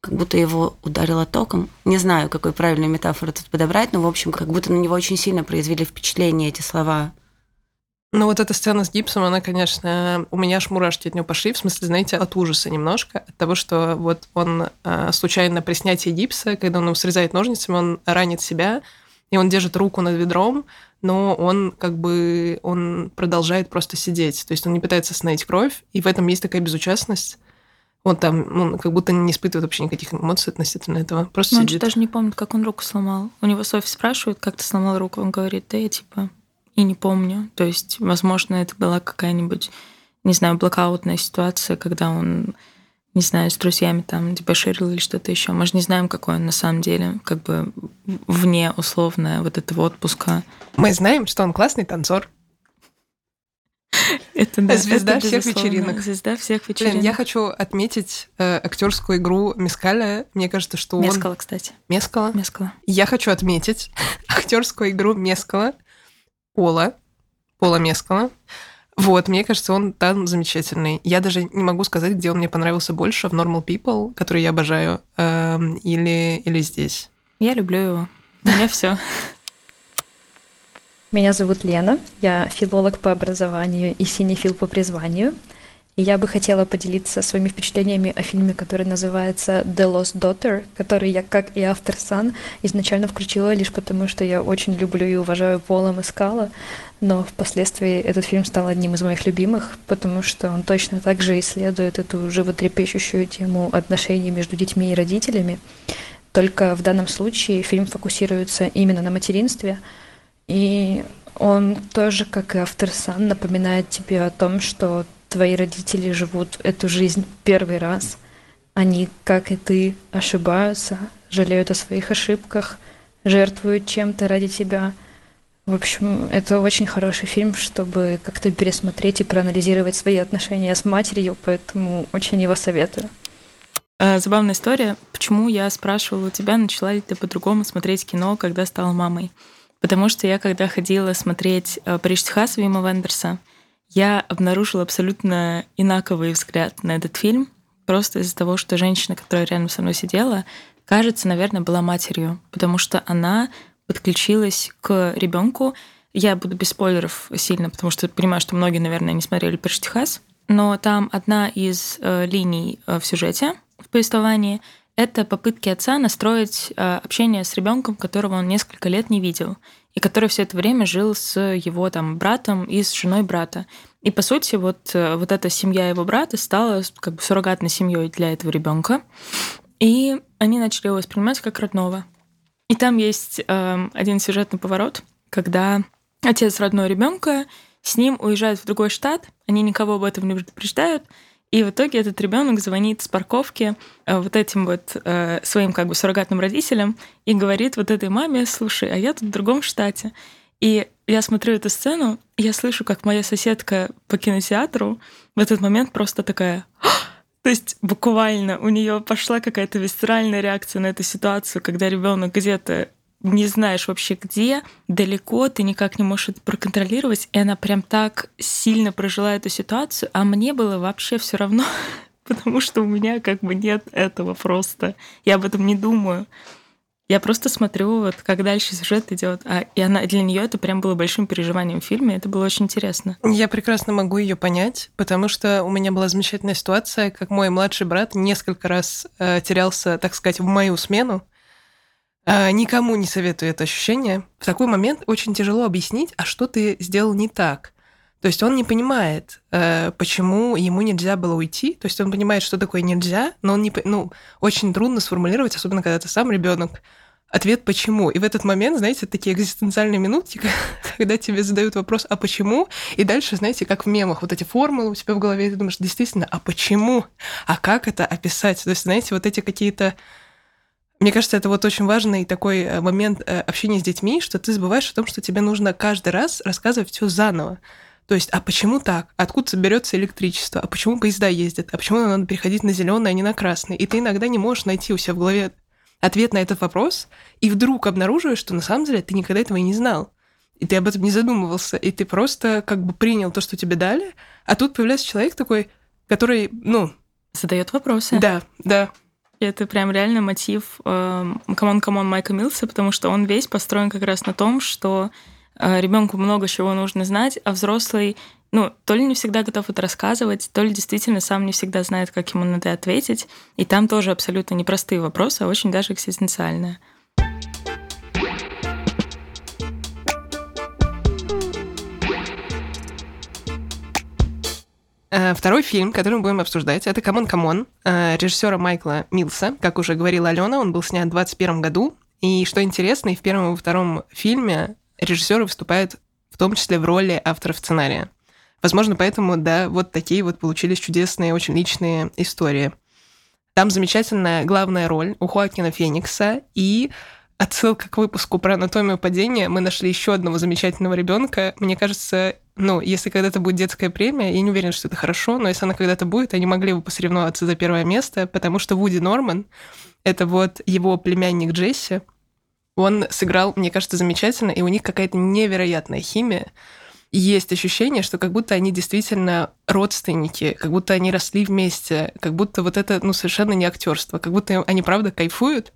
как будто его ударило током. Не знаю, какой правильную метафору тут подобрать, но, в общем, как будто на него очень сильно произвели впечатление эти слова. Ну вот эта сцена с гипсом, она, конечно, у меня аж мурашки от него пошли, в смысле, знаете, от ужаса немножко, от того, что вот он э, случайно при снятии гипса, когда он его срезает ножницами, он ранит себя, и он держит руку над ведром, но он как бы он продолжает просто сидеть, то есть он не пытается остановить кровь, и в этом есть такая безучастность. Он там, он как будто не испытывает вообще никаких эмоций относительно этого. Просто Но он сидит. же даже не помнит, как он руку сломал. У него Софи спрашивает, как ты сломал руку. Он говорит, да я типа и не помню. То есть, возможно, это была какая-нибудь, не знаю, блокаутная ситуация, когда он, не знаю, с друзьями там дебоширил или что-то еще. Мы же не знаем, какой он на самом деле, как бы вне условно вот этого отпуска. Мы знаем, что он классный танцор. Это да, Звезда это всех вечеринок. Звезда всех Блин, вечеринок. я хочу отметить э, актерскую игру Мескаля. Мне кажется, что он... Мескала, кстати. Мескала. Мескала. Я хочу отметить актерскую игру Мескала, Пола, Пола Мескала. Вот, мне кажется, он там замечательный. Я даже не могу сказать, где он мне понравился больше, в Normal People, который я обожаю, эм, или, или здесь. Я люблю его. У меня все. Меня зовут Лена, я филолог по образованию и синефил по призванию. И я бы хотела поделиться своими впечатлениями о фильме, который называется «The Lost Daughter», который я, как и автор Сан, изначально включила лишь потому, что я очень люблю и уважаю Пола Маскала, но впоследствии этот фильм стал одним из моих любимых, потому что он точно так же исследует эту животрепещущую тему отношений между детьми и родителями. Только в данном случае фильм фокусируется именно на материнстве, и он тоже, как и автор Сан, напоминает тебе о том, что твои родители живут эту жизнь первый раз. Они, как и ты, ошибаются, жалеют о своих ошибках, жертвуют чем-то ради тебя. В общем, это очень хороший фильм, чтобы как-то пересмотреть и проанализировать свои отношения с матерью, поэтому очень его советую. Э, Забавная история. Почему я спрашивала у тебя, начала ли ты по-другому смотреть кино, когда стала мамой? Потому что я, когда ходила смотреть э, «Париж, Техас» Вима Вендерса, я обнаружила абсолютно инаковый взгляд на этот фильм, просто из-за того, что женщина, которая рядом со мной сидела, кажется, наверное, была матерью, потому что она подключилась к ребенку. Я буду без спойлеров сильно, потому что понимаю, что многие, наверное, не смотрели «Париж, Техас», но там одна из э, линий э, в сюжете, в повествовании, это попытки отца настроить э, общение с ребенком, которого он несколько лет не видел, и который все это время жил с его там братом и с женой брата. И по сути вот, э, вот эта семья его брата стала как бы суррогатной семьей для этого ребенка. И они начали его воспринимать как родного. И там есть э, один сюжетный поворот, когда отец родной ребенка с ним уезжает в другой штат, они никого об этом не предупреждают, и в итоге этот ребенок звонит с парковки э, вот этим вот э, своим как бы суррогатным родителям и говорит вот этой маме, слушай, а я тут в другом штате. И я смотрю эту сцену, и я слышу, как моя соседка по кинотеатру в этот момент просто такая, «А, То есть буквально у нее пошла какая-то висцеральная реакция на эту ситуацию, когда ребенок где-то не знаешь вообще где, далеко, ты никак не можешь это проконтролировать, и она прям так сильно прожила эту ситуацию, а мне было вообще все равно, потому что у меня как бы нет этого просто. Я об этом не думаю. Я просто смотрю, вот как дальше сюжет идет, а и она для нее это прям было большим переживанием в фильме, это было очень интересно. Я прекрасно могу ее понять, потому что у меня была замечательная ситуация, как мой младший брат несколько раз э, терялся, так сказать, в мою смену. Э, никому не советую это ощущение. В такой момент очень тяжело объяснить, а что ты сделал не так. То есть он не понимает, э, почему ему нельзя было уйти. То есть он понимает, что такое нельзя, но он не, ну, очень трудно сформулировать, особенно когда ты сам ребенок ответ «почему?». И в этот момент, знаете, такие экзистенциальные минутки, когда тебе задают вопрос «а почему?», и дальше, знаете, как в мемах, вот эти формулы у тебя в голове, и ты думаешь, действительно, а почему? А как это описать? То есть, знаете, вот эти какие-то мне кажется, это вот очень важный такой э, момент э, общения с детьми, что ты забываешь о том, что тебе нужно каждый раз рассказывать все заново. То есть, а почему так? Откуда берется электричество? А почему поезда ездят? А почему надо переходить на зеленый, а не на красный? И ты иногда не можешь найти у себя в голове ответ на этот вопрос, и вдруг обнаруживаешь, что на самом деле ты никогда этого и не знал. И ты об этом не задумывался, и ты просто как бы принял то, что тебе дали, а тут появляется человек такой, который, ну... Задает вопросы. Да, да. И это прям реально мотив «Камон, камон» Майка Милса, потому что он весь построен как раз на том, что э, ребенку много чего нужно знать, а взрослый ну, то ли не всегда готов это рассказывать, то ли действительно сам не всегда знает, как ему на это ответить. И там тоже абсолютно непростые вопросы, а очень даже экзистенциальные. Э, второй фильм, который мы будем обсуждать, это «Камон, камон» э, режиссера Майкла Милса. Как уже говорила Алена, он был снят в 2021 году. И что интересно, и в первом и во втором фильме режиссеры выступают в том числе в роли авторов сценария. Возможно, поэтому, да, вот такие вот получились чудесные, очень личные истории. Там замечательная главная роль у Хоакина Феникса и отсылка к выпуску про анатомию падения. Мы нашли еще одного замечательного ребенка. Мне кажется, ну, если когда-то будет детская премия, я не уверена, что это хорошо, но если она когда-то будет, они могли бы посоревноваться за первое место, потому что Вуди Норман, это вот его племянник Джесси, он сыграл, мне кажется, замечательно, и у них какая-то невероятная химия есть ощущение, что как будто они действительно родственники, как будто они росли вместе, как будто вот это ну, совершенно не актерство, как будто они правда кайфуют.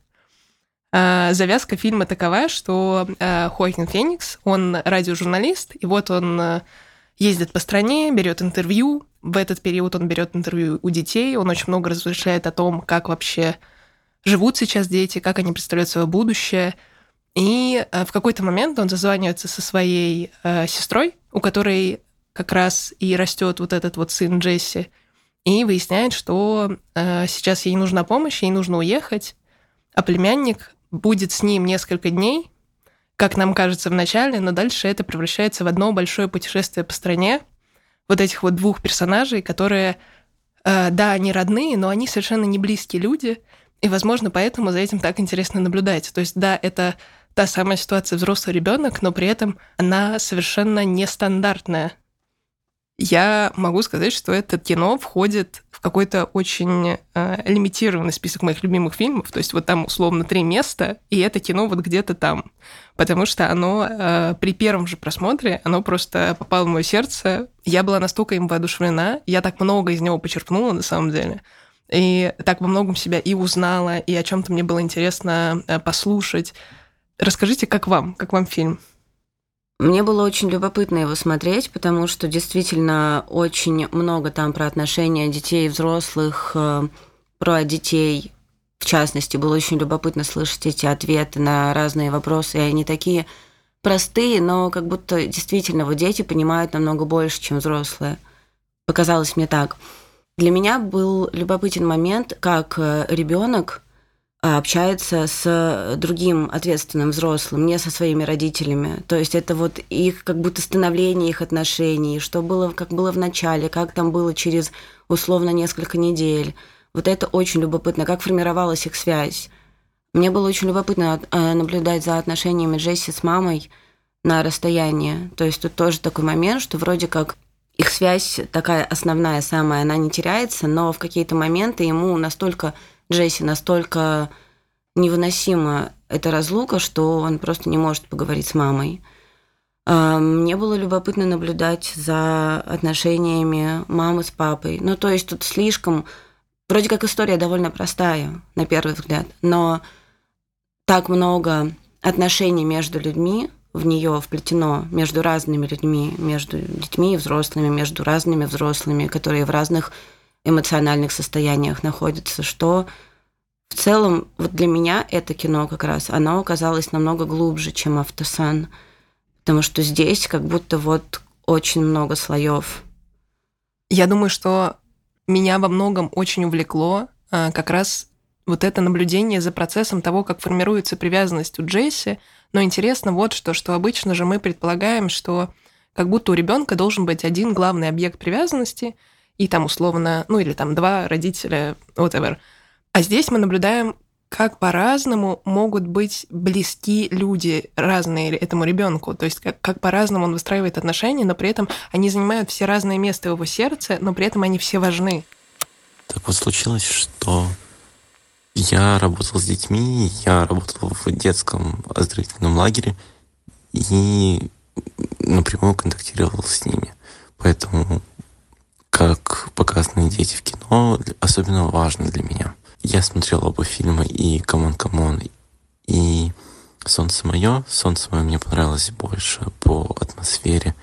А, завязка фильма такова, что а, Хоакин Феникс, он радиожурналист, и вот он а, ездит по стране, берет интервью. В этот период он берет интервью у детей, он очень много размышляет о том, как вообще живут сейчас дети, как они представляют свое будущее – и э, в какой-то момент он зазванивается со своей э, сестрой, у которой как раз и растет вот этот вот сын Джесси, и выясняет, что э, сейчас ей нужна помощь, ей нужно уехать, а племянник будет с ним несколько дней, как нам кажется вначале, но дальше это превращается в одно большое путешествие по стране вот этих вот двух персонажей, которые, э, да, они родные, но они совершенно не близкие люди, и, возможно, поэтому за этим так интересно наблюдать. То есть, да, это та самая ситуация взрослый ребенок, но при этом она совершенно нестандартная. Я могу сказать, что это кино входит в какой-то очень э, лимитированный список моих любимых фильмов. То есть вот там условно три места, и это кино вот где-то там. Потому что оно э, при первом же просмотре, оно просто попало в мое сердце. Я была настолько им воодушевлена, я так много из него почерпнула на самом деле. И так во многом себя и узнала, и о чем-то мне было интересно э, послушать. Расскажите, как вам, как вам фильм? Мне было очень любопытно его смотреть, потому что действительно очень много там про отношения детей и взрослых, э, про детей. В частности, было очень любопытно слышать эти ответы на разные вопросы, и они такие простые, но как будто действительно вот дети понимают намного больше, чем взрослые. Показалось мне так. Для меня был любопытен момент, как э, ребенок общается с другим ответственным взрослым, не со своими родителями. То есть это вот их как будто становление их отношений, что было, как было в начале, как там было через условно несколько недель. Вот это очень любопытно, как формировалась их связь. Мне было очень любопытно а, наблюдать за отношениями Джесси с мамой на расстоянии. То есть тут тоже такой момент, что вроде как их связь такая основная, самая, она не теряется, но в какие-то моменты ему настолько, Джесси, настолько невыносима эта разлука, что он просто не может поговорить с мамой. А, мне было любопытно наблюдать за отношениями мамы с папой. Ну, то есть тут слишком... Вроде как история довольно простая, на первый взгляд, но так много отношений между людьми в нее вплетено между разными людьми, между детьми и взрослыми, между разными взрослыми, которые в разных эмоциональных состояниях находятся, что в целом вот для меня это кино как раз, оно оказалось намного глубже, чем «Автосан», потому что здесь как будто вот очень много слоев. Я думаю, что меня во многом очень увлекло а, как раз вот это наблюдение за процессом того, как формируется привязанность у Джесси. Но интересно вот что, что обычно же мы предполагаем, что как будто у ребенка должен быть один главный объект привязанности, и там условно, ну или там два родителя, whatever. А здесь мы наблюдаем, как по-разному могут быть близки люди разные этому ребенку. То есть как, как по-разному он выстраивает отношения, но при этом они занимают все разные места его сердце, но при этом они все важны. Так вот случилось, что я работал с детьми, я работал в детском оздоровительном лагере и напрямую контактировал с ними. Поэтому как показаны дети в кино, особенно важно для меня. Я смотрел оба фильма, и «Камон, камон», и «Солнце мое». «Солнце мое» мне понравилось больше по атмосфере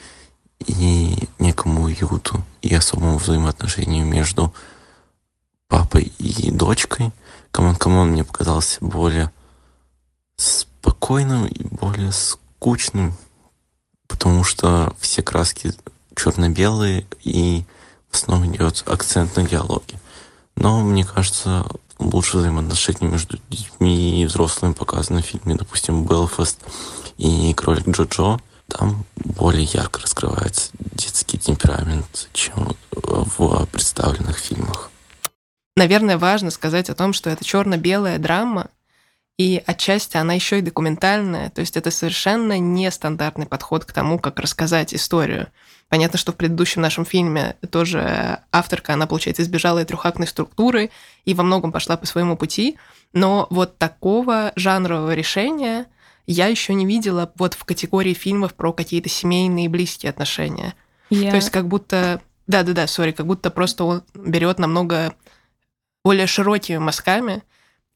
и некому уюту, и особому взаимоотношению между папой и дочкой. «Камон, камон» мне показался более спокойным и более скучным, потому что все краски черно-белые, и основном идет акцент на диалоге. Но мне кажется, лучше взаимоотношения между детьми и взрослыми показаны в фильме, допустим, «Белфаст» и «Кролик Джо-Джо». Там более ярко раскрывается детский темперамент, чем в представленных фильмах. Наверное, важно сказать о том, что это черно-белая драма, и отчасти она еще и документальная, то есть это совершенно нестандартный подход к тому, как рассказать историю. Понятно, что в предыдущем нашем фильме тоже авторка, она, получается, избежала и трехактной структуры и во многом пошла по своему пути, но вот такого жанрового решения я еще не видела вот в категории фильмов про какие-то семейные и близкие отношения. Yeah. То есть как будто, да-да-да, сори, как будто просто он берет намного более широкими мазками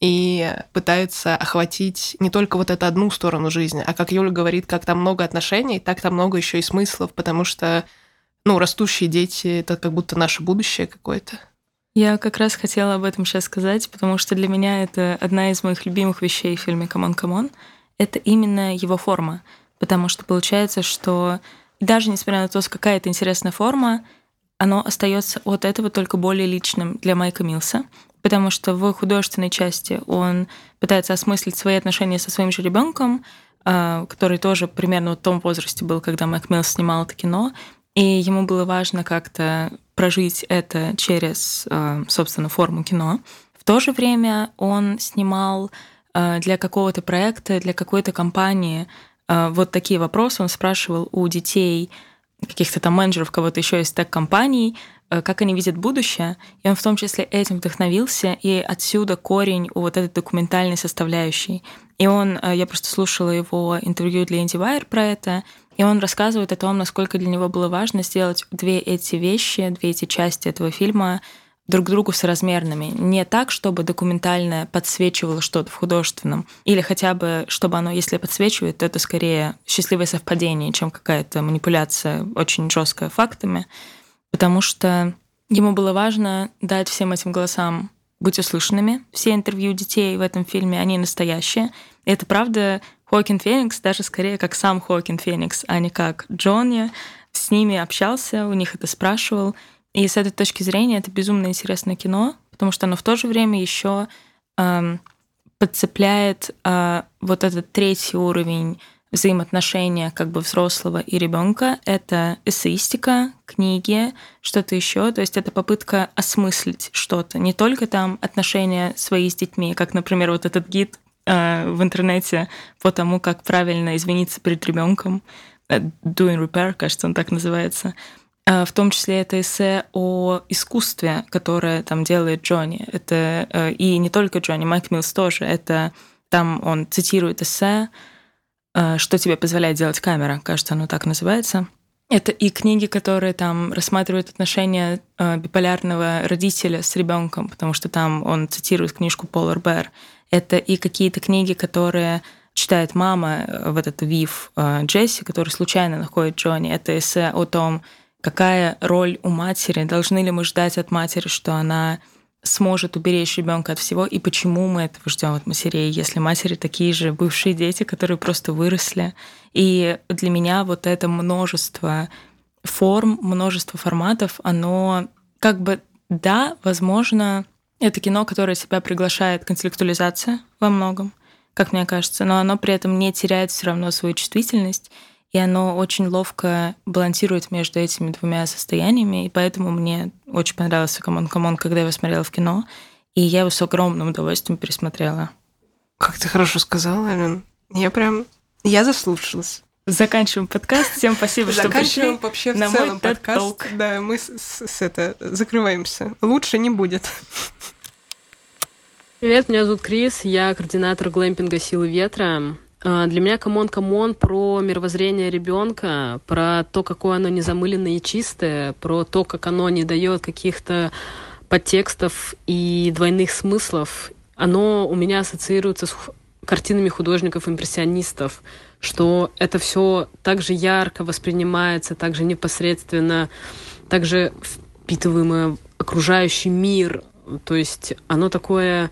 и пытается охватить не только вот эту одну сторону жизни, а как Юля говорит, как там много отношений, так там много еще и смыслов, потому что, ну, растущие дети — это как будто наше будущее какое-то. Я как раз хотела об этом сейчас сказать, потому что для меня это одна из моих любимых вещей в фильме «Камон, камон». Это именно его форма, потому что получается, что даже несмотря на то, какая это интересная форма, оно остается от этого только более личным для Майка Милса потому что в художественной части он пытается осмыслить свои отношения со своим же ребенком, а, который тоже примерно в том возрасте был, когда Майк Милс снимал это кино, и ему было важно как-то прожить это через, а, собственно, форму кино. В то же время он снимал а, для какого-то проекта, для какой-то компании вот такие вопросы. Он спрашивал у детей, каких-то там менеджеров, кого-то еще из тег-компаний, как они видят будущее, и он в том числе этим вдохновился, и отсюда корень у вот этой документальной составляющей. И он, э, я просто слушала его интервью для IndieWire про это, и он рассказывает о том, насколько для него было важно сделать две эти вещи, две эти части этого фильма друг другу соразмерными. Не так, чтобы документальное подсвечивало что-то в художественном, или хотя бы, чтобы оно, если подсвечивает, то это скорее счастливое совпадение, чем какая-то манипуляция очень жесткая фактами потому что ему было важно дать всем этим голосам быть услышанными. Все интервью детей в этом фильме, они настоящие. И это правда Хоакин Феникс, даже скорее как сам Хоакин Феникс, а не как Джонни. С ними общался, у них это спрашивал. И с этой точки зрения это безумно интересное кино, потому что оно в то же время еще эм, подцепляет э, вот этот третий уровень взаимоотношения как бы взрослого и ребенка. Это эссеистика, книги, что-то еще. То есть это попытка осмыслить что-то. Не только там отношения свои с детьми, как, например, вот этот гид э, в интернете по тому, как правильно извиниться перед ребенком. Э, Doing Repair, кажется, он так называется. А, в том числе это эссе о искусстве, которое там делает Джонни. Это э, и не только Джонни, Майк Милс тоже. Это там он цитирует эссе, э, что тебе позволяет делать камера, кажется, оно так называется. Это и книги, которые там рассматривают отношения э, биполярного родителя с ребенком, потому что там он цитирует книжку Полар Бэр. Это и какие-то книги, которые читает мама в этот ВИВ Джесси, который случайно находит Джонни. Это эссе о том, какая роль у матери, должны ли мы ждать от матери, что она сможет уберечь ребенка от всего, и почему мы этого ждем от матерей, если матери такие же бывшие дети, которые просто выросли. И для меня вот это множество форм, множество форматов, оно как бы, да, возможно, это кино, которое себя приглашает к интеллектуализации во многом, как мне кажется, но оно при этом не теряет все равно свою чувствительность и оно очень ловко балансирует между этими двумя состояниями, и поэтому мне очень понравился «Камон, камон», когда я его смотрела в кино, и я его с огромным удовольствием пересмотрела. Как ты хорошо сказала, Ален. Я прям... Я заслушалась. Заканчиваем подкаст. Всем спасибо, что Заканчиваем пришли вообще в на целом мой подкаст. TED-Talk. Да, мы с, с- с это закрываемся. Лучше не будет. Привет, меня зовут Крис, я координатор глэмпинга «Силы ветра». А, Для меня «Камон, камон» про мировоззрение ребенка, про то, какое оно незамыленное и чистое, про то, как оно не дает каких-то подтекстов и двойных смыслов. Оно у меня ассоциируется с картинами художников-импрессионистов, что это все так же ярко воспринимается, так же непосредственно, так же впитываемое окружающий мир. То есть оно такое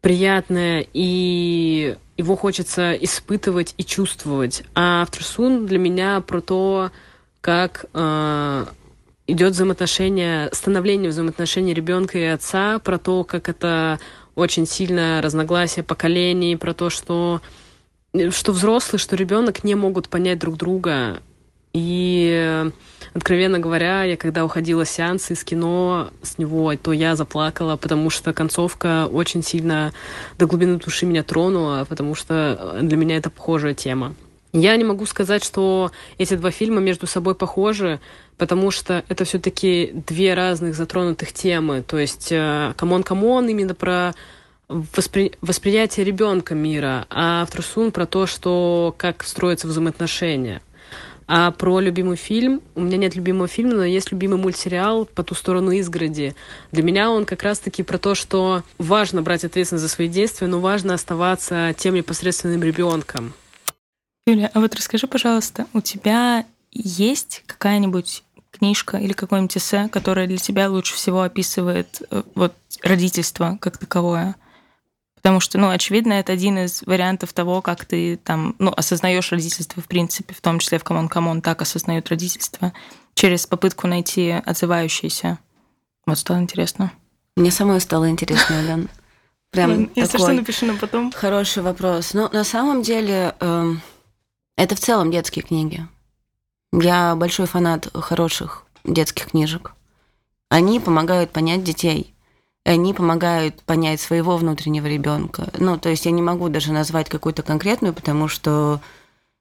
приятное, и его хочется испытывать и чувствовать. А Aftersun для меня про то, как э, идет взаимоотношение, становление взаимоотношений ребенка и отца, про то, как это очень сильно разногласие поколений, про то, что, что взрослый, что ребенок не могут понять друг друга. И, э, откровенно говоря, я когда уходила с сеанса из кино с него, то я заплакала, потому что концовка очень сильно до глубины души меня тронула, потому что для меня это похожая тема. Я не могу сказать, что эти два фильма между собой похожи, потому что это все-таки две разных затронутых темы. То есть «Камон, камон» именно про воспри... восприятие ребенка мира, а «Aftersun» про то, что как строятся взаимоотношения. А про любимый фильм, у меня нет любимого фильма, но есть любимый мультсериал «По ту сторону изгороди». Для меня он как раз-таки про то, что важно брать ответственность за свои действия, но важно оставаться тем непосредственным ребенком. Юля, а вот расскажи, пожалуйста, у тебя есть какая-нибудь книжка или какой-нибудь эссе, которая для тебя лучше всего описывает э, вот родительство как таковое? Потому что, ну, очевидно, это один из вариантов того, как ты там, ну, осознаешь родительство в принципе, в том числе в Камон Камон так осознают родительство, через попытку найти отзывающиеся. Вот стало интересно. Мне самой стало интересно, Ален. Прям Если что, такой напиши нам потом. хороший вопрос. Ну, на самом деле, эм, это в целом детские книги. Я большой фанат хороших детских книжек. Они помогают понять детей. Они помогают понять своего внутреннего ребенка. Ну, то есть я не могу даже назвать какую-то конкретную, потому что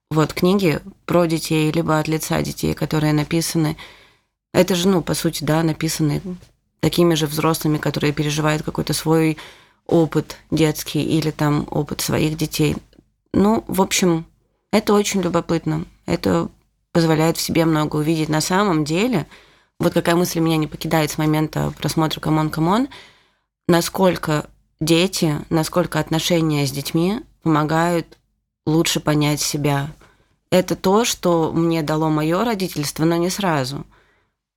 вот книги про детей, либо от лица детей, которые написаны, это же, ну, по сути, да, написаны такими же взрослыми, которые переживают какой-то свой опыт детский или там опыт своих детей. Ну, в общем, это очень любопытно. Это позволяет в себе много увидеть. На самом деле, вот какая мысль меня не покидает с момента просмотра «Камон, камон», насколько дети, насколько отношения с детьми помогают лучше понять себя. Это то, что мне дало мое родительство, но не сразу.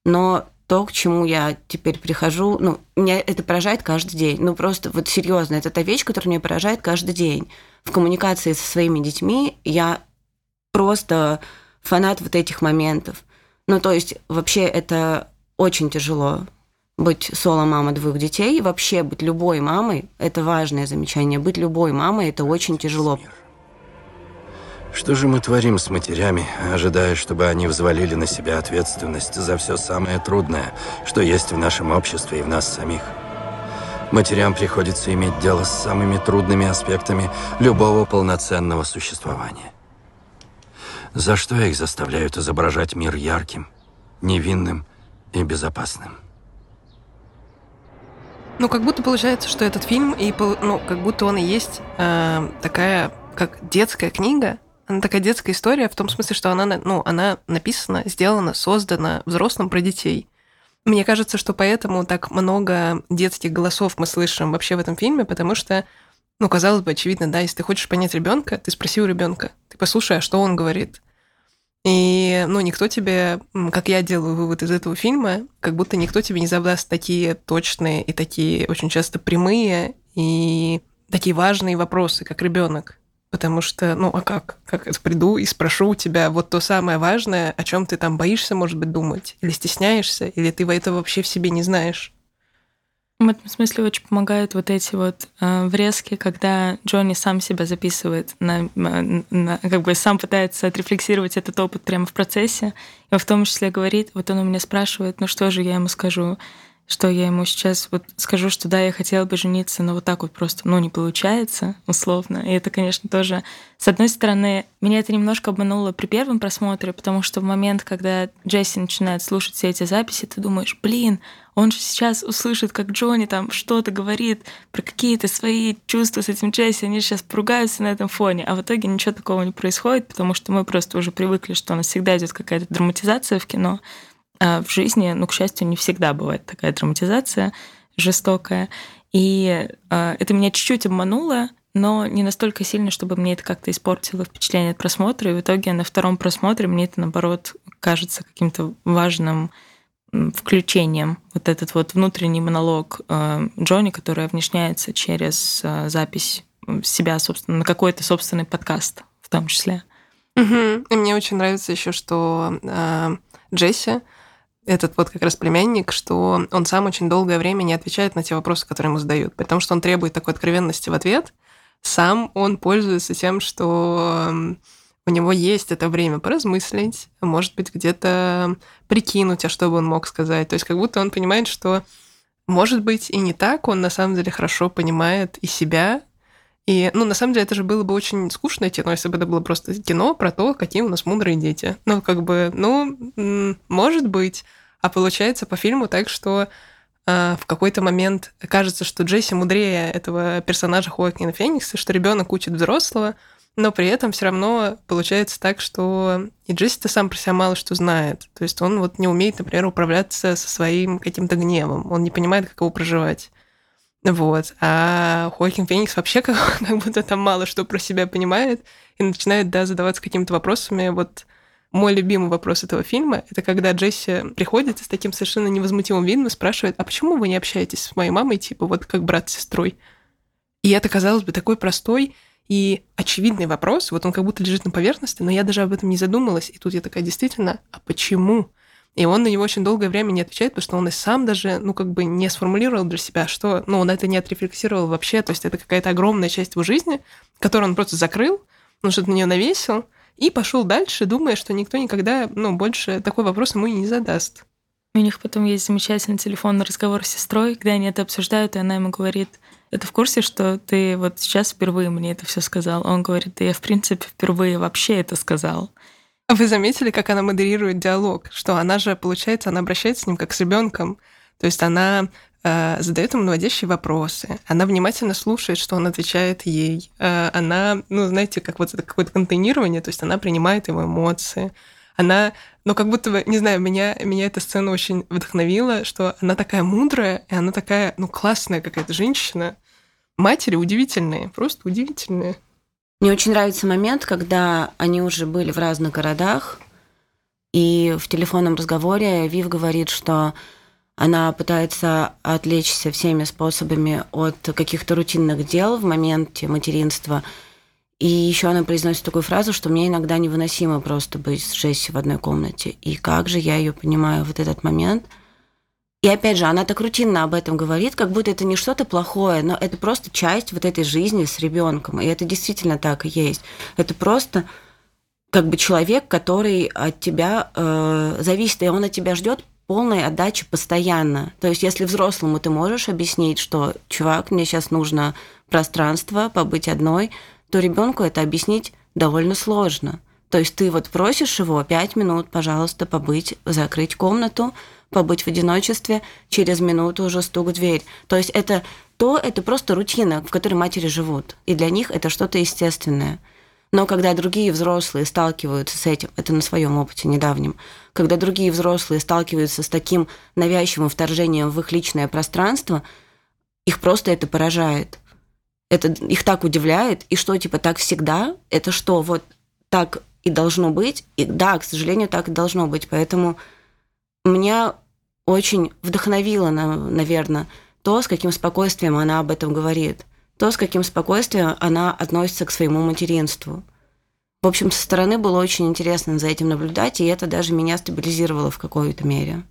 Но то, к чему я теперь прихожу, ну, меня это поражает каждый день. Ну, просто вот серьезно, это та вещь, которая меня поражает каждый день. В коммуникации со своими детьми я просто фанат вот этих моментов. Ну, то есть вообще это очень тяжело быть соло-мама двух детей. Вообще быть любой мамой – это важное замечание. Быть любой мамой – это очень тяжело. Что же мы творим с матерями, ожидая, чтобы они взвалили на себя ответственность за все самое трудное, что есть в нашем обществе и в нас самих? Матерям приходится иметь дело с самыми трудными аспектами любого полноценного существования. За что их заставляют изображать мир ярким, невинным и безопасным. Ну, как будто получается, что этот фильм, и, ну, как будто он и есть э, такая, как детская книга, она такая детская история в том смысле, что она, ну, она написана, сделана, создана взрослым про детей. Мне кажется, что поэтому так много детских голосов мы слышим вообще в этом фильме, потому что, ну, казалось бы, очевидно, да, если ты хочешь понять ребенка, ты спроси у ребенка, ты послушай, а что он говорит. И, ну, никто тебе, как я делаю вывод из этого фильма, как будто никто тебе не задаст такие точные и такие очень часто прямые и такие важные вопросы, как ребенок. Потому что, ну, а как? Как я приду и спрошу у тебя вот то самое важное, о чем ты там боишься, может быть, думать? Или стесняешься? Или ты этого вообще в себе не знаешь? В этом смысле очень помогают вот эти вот э, врезки, когда Джонни сам себя записывает, на, на, как бы сам пытается отрефлексировать этот опыт прямо в процессе. И в том числе говорит, вот он у меня спрашивает, ну что же я ему скажу? что я ему сейчас вот скажу, что да, я хотела бы жениться, но вот так вот просто, ну, не получается, условно. И это, конечно, тоже, с одной стороны, меня это немножко обмануло при первом просмотре, потому что в момент, когда Джесси начинает слушать все эти записи, ты думаешь, блин, он же сейчас услышит, как Джонни там что-то говорит про какие-то свои чувства с этим Джесси, они сейчас поругаются на этом фоне, а в итоге ничего такого не происходит, потому что мы просто уже привыкли, что у нас всегда идет какая-то драматизация в кино, а в жизни, ну, к счастью, не всегда бывает такая драматизация жестокая. И э, это меня чуть-чуть обмануло, но не настолько сильно, чтобы мне это как-то испортило впечатление от просмотра. И в итоге на втором просмотре мне это, наоборот, кажется каким-то важным включением. Вот этот вот внутренний монолог э, Джонни, который внешняется через э, запись себя, собственно, на какой-то собственный подкаст в том числе. Угу. И мне очень нравится еще, что э, Джесси этот вот как раз племянник, что он сам очень долгое время не отвечает на те вопросы, которые ему задают, потому что он требует такой откровенности в ответ. Сам он пользуется тем, что у него есть это время поразмыслить, может быть, где-то прикинуть, а что бы он мог сказать. То есть как будто он понимает, что может быть и не так, он на самом деле хорошо понимает и себя, и, ну, на самом деле, это же было бы очень скучное кино, если бы это было просто кино про то, какие у нас мудрые дети. Ну, как бы, ну, может быть. А получается по фильму так, что э, в какой-то момент кажется, что Джесси мудрее этого персонажа Хоакина Феникса, что ребенок учит взрослого, но при этом все равно получается так, что и Джесси-то сам про себя мало что знает. То есть он вот не умеет, например, управляться со своим каким-то гневом, он не понимает, как его проживать. Вот. А Хоакин Феникс вообще как, как будто там мало что про себя понимает и начинает, да, задаваться какими-то вопросами. Вот мой любимый вопрос этого фильма — это когда Джесси приходит и с таким совершенно невозмутимым видом спрашивает, а почему вы не общаетесь с моей мамой, типа, вот как брат с сестрой? И это, казалось бы, такой простой и очевидный вопрос, вот он как будто лежит на поверхности, но я даже об этом не задумалась. И тут я такая, действительно, а почему? И он на него очень долгое время не отвечает, потому что он и сам даже, ну, как бы не сформулировал для себя, что, ну, он это не отрефлексировал вообще, то есть это какая-то огромная часть его жизни, которую он просто закрыл, он что-то на нее навесил, и пошел дальше, думая, что никто никогда, ну, больше такой вопрос ему и не задаст. У них потом есть замечательный телефонный разговор с сестрой, когда они это обсуждают, и она ему говорит, это в курсе, что ты вот сейчас впервые мне это все сказал? Он говорит, да я в принципе впервые вообще это сказал. Вы заметили, как она модерирует диалог? Что она же, получается, она обращается с ним как с ребенком. То есть она э, задает ему наводящие вопросы, она внимательно слушает, что он отвечает ей, э, она, ну, знаете, как вот это какое-то контейнирование, то есть она принимает его эмоции, она, ну, как будто бы, не знаю, меня, меня эта сцена очень вдохновила, что она такая мудрая, и она такая, ну, классная какая-то женщина. Матери удивительные, просто удивительные. Мне очень нравится момент, когда они уже были в разных городах, и в телефонном разговоре Вив говорит, что она пытается отвлечься всеми способами от каких-то рутинных дел в моменте материнства. И еще она произносит такую фразу, что мне иногда невыносимо просто быть с Джесси в одной комнате. И как же я ее понимаю вот этот момент – и опять же, она так рутинно об этом говорит, как будто это не что-то плохое, но это просто часть вот этой жизни с ребенком. И это действительно так и есть. Это просто как бы человек, который от тебя э, зависит, и он от тебя ждет полной отдачи постоянно. То есть, если взрослому ты можешь объяснить, что, чувак, мне сейчас нужно пространство, побыть одной, то ребенку это объяснить довольно сложно. То есть ты вот просишь его пять минут, пожалуйста, побыть, закрыть комнату, побыть в одиночестве, через минуту уже стук в дверь. То есть это то, это просто рутина, в которой матери живут. И для них это что-то естественное. Но когда другие взрослые сталкиваются с этим, это на своем опыте недавнем, когда другие взрослые сталкиваются с таким навязчивым вторжением в их личное пространство, их просто это поражает. Это их так удивляет, и что, типа, так всегда? Это что, вот так и должно быть? И да, к сожалению, так и должно быть. Поэтому меня очень вдохновило, наверное, то, с каким спокойствием она об этом говорит, то, с каким спокойствием она относится к своему материнству. В общем, со стороны было очень интересно за этим наблюдать, и это даже меня стабилизировало в какой-то мере.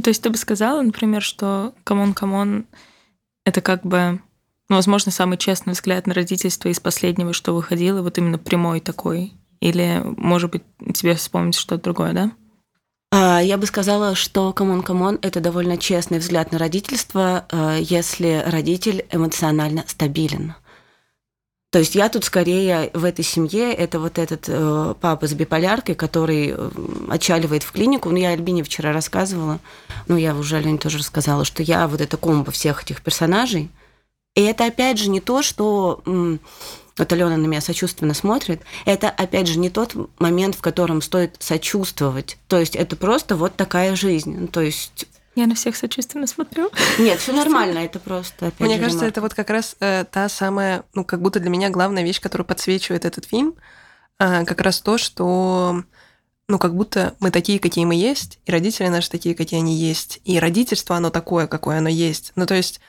То есть ты бы сказала, например, что «Камон, камон» — это как бы, ну, возможно, самый честный взгляд на родительство из последнего, что выходило, вот именно прямой такой? Или, может быть, тебе вспомнить что-то другое, да? А, я бы сказала, что «Камон, камон» — это довольно честный взгляд на родительство, а, если родитель эмоционально стабилен. То есть я тут скорее в этой семье, это вот этот э, папа с биполяркой, который э, отчаливает в клинику. Ну, я Альбине вчера рассказывала, ну, я уже Альбине тоже рассказала, что я вот это комбо всех этих персонажей. И это, опять же, не то, что вот Алена на меня сочувственно смотрит, это, опять же, не тот момент, в котором стоит сочувствовать. То есть это просто вот такая жизнь. Ну, то есть я на всех сочувственно смотрю. Нет, все нормально, это просто. Опять Мне же, кажется, ремарка. это вот как раз э, та самая, ну, как будто для меня главная вещь, которая подсвечивает этот фильм, э, как раз то, что, ну, как будто мы такие, какие мы есть, и родители наши такие, какие они есть, и родительство, оно такое, какое оно есть. Ну, то есть,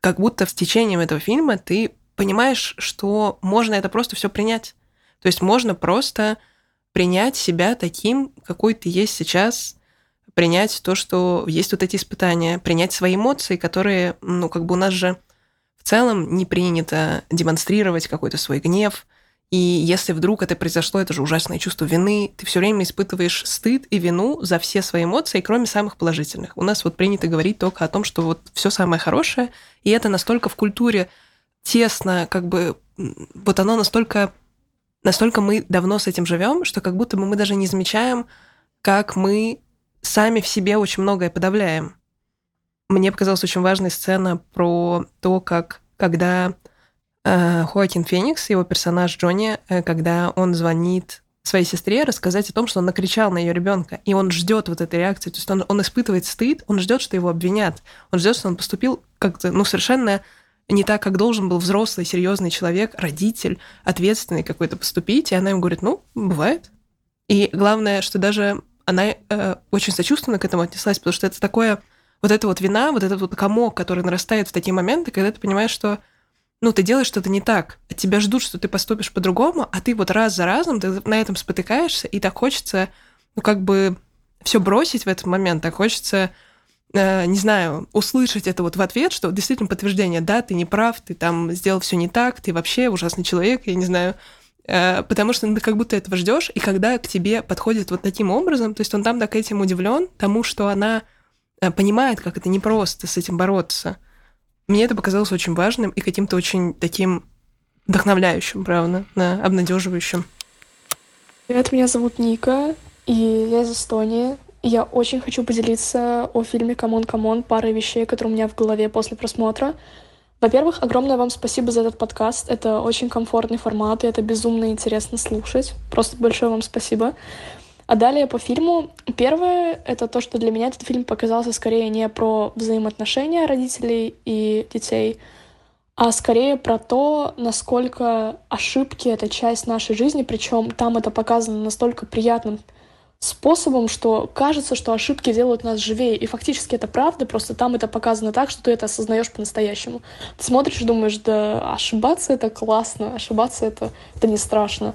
как будто с течением этого фильма ты понимаешь, что можно это просто все принять. То есть можно просто принять себя таким, какой ты есть сейчас, принять то, что есть вот эти испытания, принять свои эмоции, которые, ну, как бы у нас же в целом не принято демонстрировать какой-то свой гнев. И если вдруг это произошло, это же ужасное чувство вины, ты все время испытываешь стыд и вину за все свои эмоции, кроме самых положительных. У нас вот принято говорить только о том, что вот все самое хорошее, и это настолько в культуре тесно, как бы вот оно настолько, настолько мы давно с этим живем, что как будто бы мы даже не замечаем, как мы сами в себе очень многое подавляем. Мне показалась очень важная сцена про то, как когда э, Хоакин Феникс, его персонаж Джонни, э, когда он звонит своей сестре рассказать о том, что он накричал на ее ребенка, и он ждет вот этой реакции, то есть он, он испытывает стыд, он ждет, что его обвинят, он ждет, что он поступил как-то, ну, совершенно не так, как должен был взрослый, серьезный человек, родитель, ответственный какой-то поступить, и она ему говорит, ну, бывает. И главное, что даже она э, очень сочувственно к этому отнеслась, потому что это такое, вот эта вот вина, вот этот вот комок, который нарастает в такие моменты, когда ты понимаешь, что ну, ты делаешь что-то не так, от тебя ждут, что ты поступишь по-другому, а ты вот раз за разом ты на этом спотыкаешься, и так хочется, ну, как бы все бросить в этот момент, так хочется, не знаю, услышать это вот в ответ, что действительно подтверждение, да, ты не прав, ты там сделал все не так, ты вообще ужасный человек, я не знаю, Э, потому что ты как будто этого ждешь, и когда к тебе подходит вот таким образом, то есть он там так этим удивлен тому, что она э, понимает, как это непросто с этим бороться. Мне это показалось очень важным и каким-то очень таким вдохновляющим, правда, да, обнадеживающим. Привет, меня зовут Ника, и я из Эстонии. Я очень хочу поделиться о фильме «Камон, камон» парой вещей, которые у меня в голове после просмотра. Во-первых, огромное вам спасибо за этот подкаст. Это очень комфортный формат, и это безумно интересно слушать. Просто большое вам спасибо. А далее по фильму. Первое — это то, что для меня этот фильм показался скорее не про взаимоотношения родителей и детей, а скорее про то, насколько ошибки — это часть нашей жизни, причем там это показано настолько приятным способом, что кажется, что ошибки делают нас живее. И фактически это правда, просто там это показано так, что ты это осознаешь по-настоящему. Ты смотришь и думаешь, да ошибаться это классно, ошибаться это, это не страшно.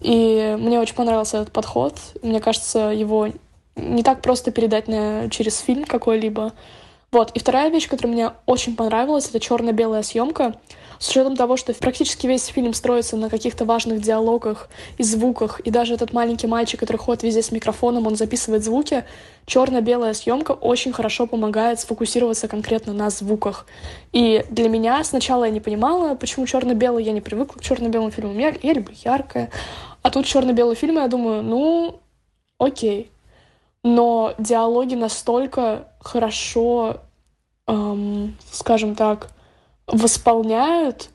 И мне очень понравился этот подход. Мне кажется, его не так просто передать на, через фильм какой-либо. Вот. И вторая вещь, которая мне очень понравилась, это черно-белая съемка. С учетом того, что практически весь фильм строится на каких-то важных диалогах и звуках, и даже этот маленький мальчик, который ходит везде с микрофоном, он записывает звуки, черно-белая съемка очень хорошо помогает сфокусироваться конкретно на звуках. И для меня сначала я не понимала, почему черно-белый, я не привыкла к черно-белым фильмам, я, я люблю яркое, А тут черно-белый фильм, и я думаю, ну, окей. Но диалоги настолько хорошо, эм, скажем так, восполняют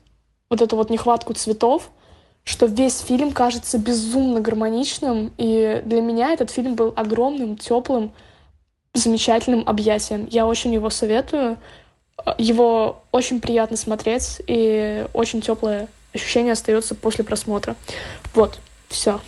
вот эту вот нехватку цветов, что весь фильм кажется безумно гармоничным. И для меня этот фильм был огромным, теплым, замечательным объятием. Я очень его советую. Его очень приятно смотреть, и очень теплое ощущение остается после просмотра. Вот, все.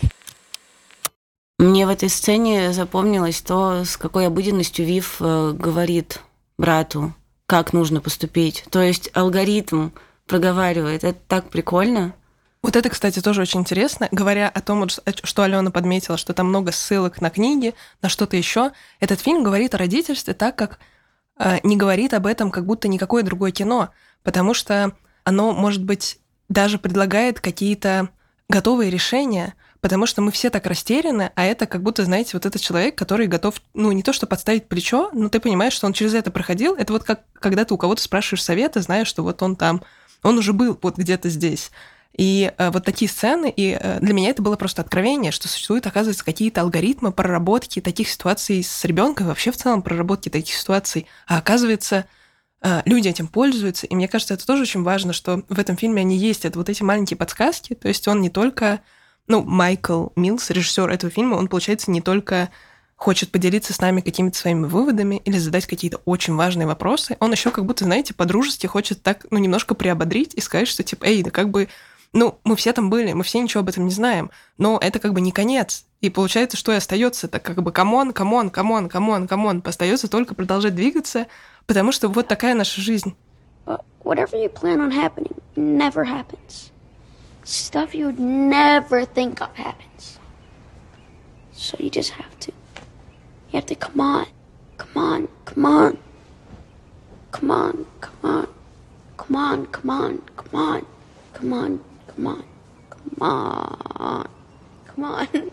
Мне в этой сцене запомнилось то, с какой обыденностью Вив э, говорит брату, как нужно поступить. То есть алгоритм проговаривает. Это так прикольно. Вот это, кстати, тоже очень интересно. Говоря о том, что Алена подметила, что там много ссылок на книги, на что-то еще, этот фильм говорит о родительстве так, как э, не говорит об этом как будто никакое другое кино, потому что оно, может быть, даже предлагает какие-то готовые решения, потому что мы все так растеряны, а это как будто, знаете, вот этот человек, который готов, ну, не то что подставить плечо, но ты понимаешь, что он через это проходил. Это вот как когда ты у кого-то спрашиваешь совета, знаешь, что вот он там, он уже был вот где-то здесь. И э, вот такие сцены, и э, для меня это было просто откровение, что существуют, оказывается, какие-то алгоритмы проработки таких ситуаций с ребенком, вообще в целом проработки таких ситуаций. А оказывается, э, люди этим пользуются. И мне кажется, это тоже очень важно, что в этом фильме они есть. Это вот эти маленькие подсказки. То есть он не только ну, Майкл Милс, режиссер этого фильма, он, получается, не только хочет поделиться с нами какими-то своими выводами или задать какие-то очень важные вопросы, он еще как будто, знаете, по-дружески хочет так, ну, немножко приободрить и сказать, что, типа, эй, да как бы, ну, мы все там были, мы все ничего об этом не знаем, но это как бы не конец. И получается, что и остается, так как бы c'mon, c'mon, c'mon, c'mon, c'mon, остается только продолжать двигаться, потому что вот такая наша жизнь. Whatever you plan on happening never happens. Stuff you would never think of happens. So you just have to. You have to come on. Come on. Come on. Come on. Come on. Come on. Come on. Come on. Come on. Come on. Come on. Come on.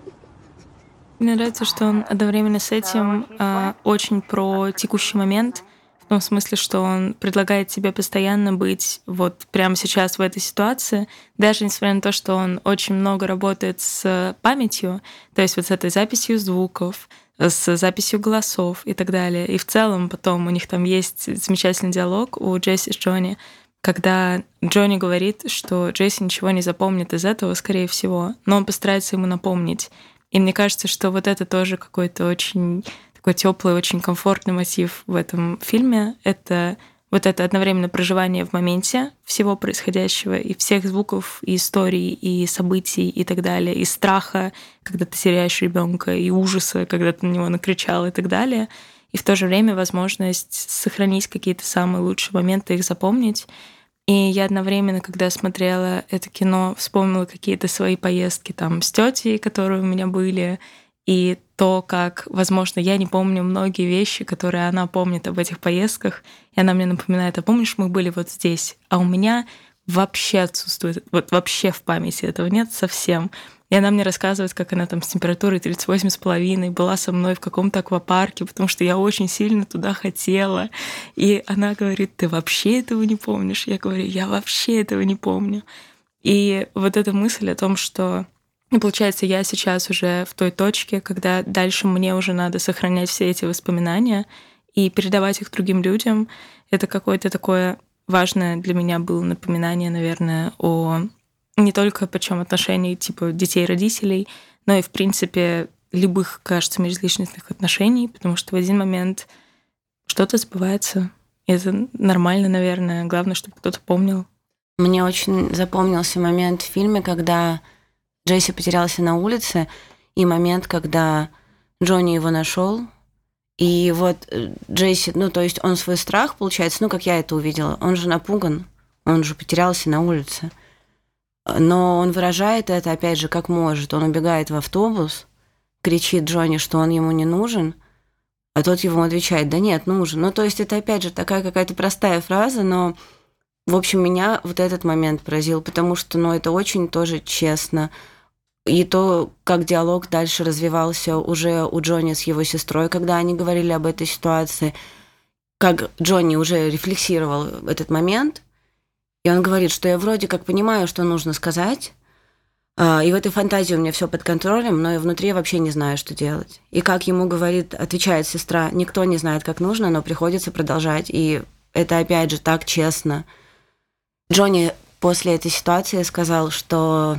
Мне нравится, что он одновременно с этим э, очень про текущий момент — в том смысле, что он предлагает тебе постоянно быть вот прямо сейчас в этой ситуации, даже несмотря на то, что он очень много работает с памятью, то есть вот с этой записью звуков, с записью голосов и так далее. И в целом потом у них там есть замечательный диалог у Джесси с Джонни, когда Джонни говорит, что Джесси ничего не запомнит из этого, скорее всего, но он постарается ему напомнить. И мне кажется, что вот это тоже какой-то очень такой теплый, очень комфортный мотив в этом фильме. Это вот это одновременно проживание в моменте всего происходящего, и всех звуков, и историй, и событий, и так далее, и страха, когда ты теряешь ребенка, и ужаса, когда ты на него накричал, и так далее. И в то же время возможность сохранить какие-то самые лучшие моменты, их запомнить. И я одновременно, когда смотрела это кино, вспомнила какие-то свои поездки там с тетей, которые у меня были, и то, как, возможно, я не помню многие вещи, которые она помнит об этих поездках, и она мне напоминает, а помнишь, мы были вот здесь, а у меня вообще отсутствует, вот вообще в памяти этого нет совсем. И она мне рассказывает, как она там с температурой 38,5 была со мной в каком-то аквапарке, потому что я очень сильно туда хотела. И она говорит, ты вообще этого не помнишь? Я говорю, я вообще этого не помню. И вот эта мысль о том, что и получается, я сейчас уже в той точке, когда дальше мне уже надо сохранять все эти воспоминания и передавать их другим людям. Это какое-то такое важное для меня было напоминание, наверное, о не только причем отношений типа детей-родителей, но и, в принципе, любых, кажется, межличностных отношений, потому что в один момент что-то забывается. И это нормально, наверное. Главное, чтобы кто-то помнил. Мне очень запомнился момент в фильме, когда Джесси потерялся на улице, и момент, когда Джонни его нашел, и вот э, Джесси, ну, то есть он свой страх, получается, ну, как я это увидела, он же напуган, он же потерялся на улице. Но он выражает это, опять же, как может. Он убегает в автобус, кричит Джонни, что он ему не нужен, а тот ему отвечает, да нет, нужен. Ну, то есть это, опять же, такая какая-то простая фраза, но, в общем, меня вот этот момент поразил, потому что, ну, это очень тоже честно – и то, как диалог дальше развивался уже у Джонни с его сестрой, когда они говорили об этой ситуации, как Джонни уже рефлексировал этот момент, и он говорит, что я вроде как понимаю, что нужно сказать, А, И в этой фантазии у меня все под контролем, но и внутри я вообще не знаю, что делать. И как ему говорит, отвечает сестра, никто не знает, как нужно, но приходится продолжать. И это опять же так честно. Джонни после этой ситуации сказал, что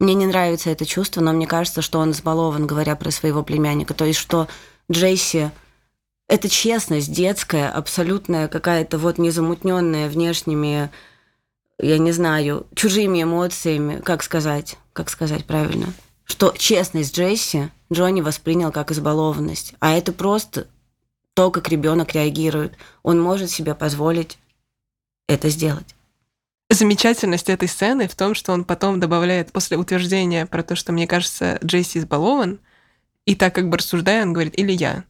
мне не нравится это чувство, но мне кажется, что он избалован, говоря про своего племянника. То есть, что Джейси это честность детская, абсолютная какая-то вот незамутненная внешними, я не знаю, чужими эмоциями, как сказать, как сказать правильно, что честность Джесси Джонни воспринял как избалованность, а это просто то, как ребенок реагирует. Он может себе позволить это сделать. Замечательность этой сцены в том, что он потом добавляет после утверждения про то, что, мне кажется, Джейси избалован, и так как бы рассуждая, он говорит «или я».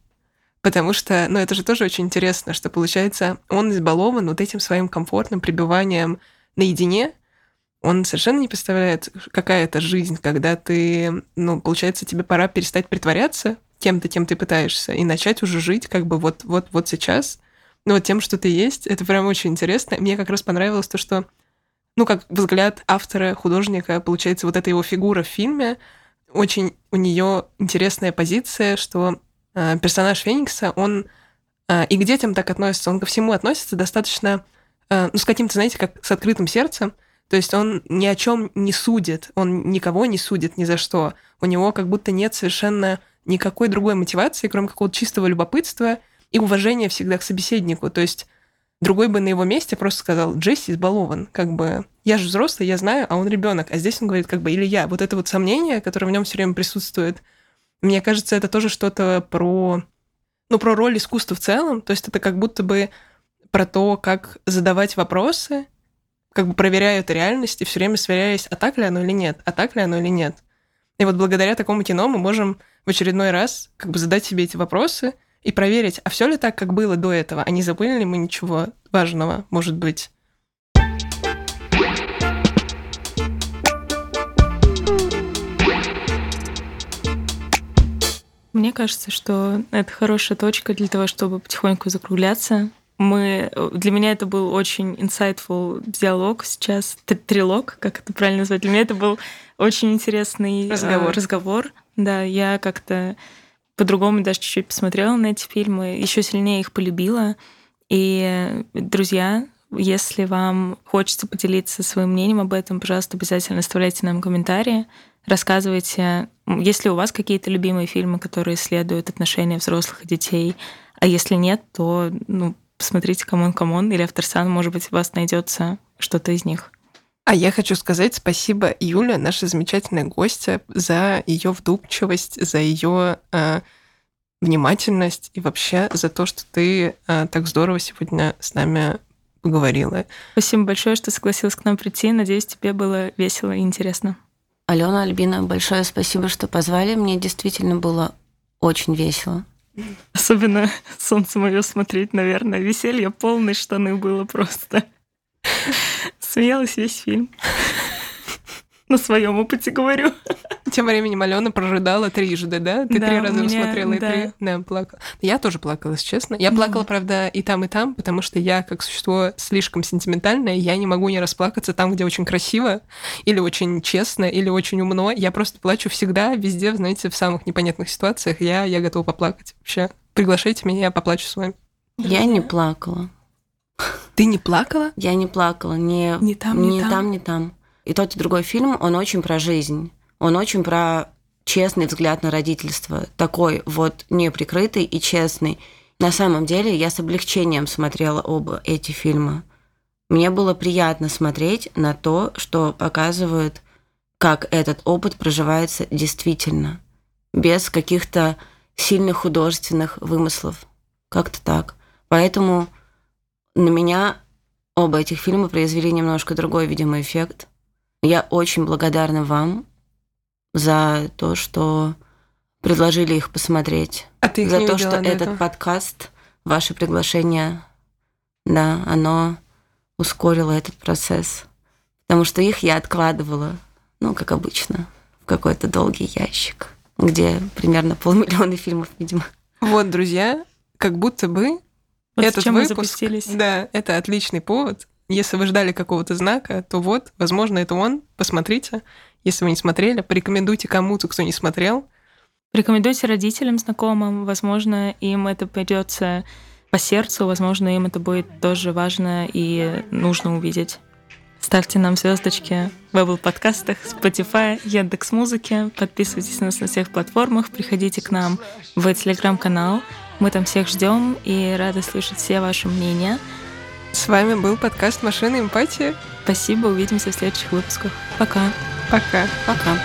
Потому что, ну, это же тоже очень интересно, что, получается, он избалован вот этим своим комфортным пребыванием наедине, он совершенно не представляет, какая это жизнь, когда ты, ну, получается, тебе пора перестать притворяться тем-то, кем ты пытаешься, и начать уже жить как бы вот, вот, вот сейчас, ну, вот тем, что ты есть. Это прям очень интересно. Мне как раз понравилось то, что, ну, как взгляд автора, художника, получается, вот эта его фигура в фильме, очень у нее интересная позиция, что э, персонаж Феникса, он э, и к детям так относится, он ко всему относится достаточно, э, ну, с каким-то, знаете, как с открытым сердцем, то есть он ни о чем не судит, он никого не судит ни за что. У него как будто нет совершенно никакой другой мотивации, кроме какого-то чистого любопытства и уважения всегда к собеседнику. То есть другой бы на его месте просто сказал, Джесси избалован, как бы, я же взрослый, я знаю, а он ребенок. А здесь он говорит, как бы, или я. Вот это вот сомнение, которое в нем все время присутствует, мне кажется, это тоже что-то про, ну, про роль искусства в целом. То есть это как будто бы про то, как задавать вопросы, как бы проверяя эту реальность и все время сверяясь, а так ли оно или нет, а так ли оно или нет. И вот благодаря такому кино мы можем в очередной раз как бы задать себе эти вопросы и проверить, а все ли так, как было до этого, а не забыли ли мы ничего важного, может быть. Мне кажется, что это хорошая точка для того, чтобы потихоньку закругляться. Мы, для меня это был очень insightful диалог сейчас, трилог, как это правильно назвать. Для меня это был очень интересный разговор. разговор. Да, я как-то по-другому даже чуть-чуть посмотрела на эти фильмы, еще сильнее их полюбила. И, друзья, если вам хочется поделиться своим мнением об этом, пожалуйста, обязательно оставляйте нам комментарии, рассказывайте, есть ли у вас какие-то любимые фильмы, которые исследуют отношения взрослых и детей, а если нет, то ну, посмотрите «Камон, камон» или «Aftersun», может быть, у вас найдется что-то из них. А я хочу сказать спасибо Юля, наша замечательная гостья, за ее вдумчивость, за ее э, внимательность и вообще за то, что ты э, так здорово сегодня с нами поговорила. Спасибо большое, что согласилась к нам прийти. Надеюсь, тебе было весело и интересно. Алена, Альбина, большое спасибо, что позвали. Мне действительно было очень весело. Особенно солнце мое смотреть, наверное. Веселье полные штаны было просто. Смеялась весь фильм. На своем опыте говорю. Тем временем Алена прожидала трижды, да? Ты Да, три раза меня- смотрела и да. три. Да, плакала. Я тоже плакала, если честно. Я плакала, правда, и там, и там, потому что я, как существо слишком сентиментальное, я не могу не расплакаться там, где очень красиво, или очень честно, или очень умно. Я просто плачу всегда, везде, знаете, в самых непонятных ситуациях. Я, я готова поплакать вообще. Приглашайте меня, я поплачу с вами. Я не плакала. Ты не плакала? Я не плакала. Не, Ни там, ни ни там? там, ни там. И тот, и другой фильм, он очень про жизнь. Он очень про честный взгляд на родительство. Такой вот неприкрытый и честный. На самом деле, я с облегчением смотрела оба эти фильма. Мне было приятно смотреть на то, что показывают, как этот опыт проживается действительно. Без каких-то сильных художественных вымыслов. Как-то так. Поэтому на меня оба этих фильма произвели немножко другой, видимо, эффект. Я очень благодарна вам за то, что предложили их посмотреть. А ты их за не то, что до этот этого? подкаст, ваше приглашение, да, оно ускорило этот процесс. Потому что их я откладывала, ну, как обычно, в какой-то долгий ящик, где примерно полмиллиона фильмов, видимо. Вот, друзья, как будто бы Вот этот чем мы выпуск, запустились. да, это отличный повод. Если вы ждали какого-то знака, то вот, возможно, это он. Посмотрите. Если вы не смотрели, порекомендуйте кому-то, кто не смотрел. Рекомендуйте родителям, знакомым. Возможно, им это придется по сердцу, возможно, им это будет тоже важно и нужно увидеть. Ставьте нам звездочки в Apple подкастах, Spotify, Яндекс Музыке. Подписывайтесь на нас на всех платформах. Приходите к нам в телеграм-канал. Мы там всех ждем и рады слышать все ваши мнения. С вами был подкаст «Машина эмпатии». Спасибо, увидимся в следующих выпусках. Пока. Пока. Пока.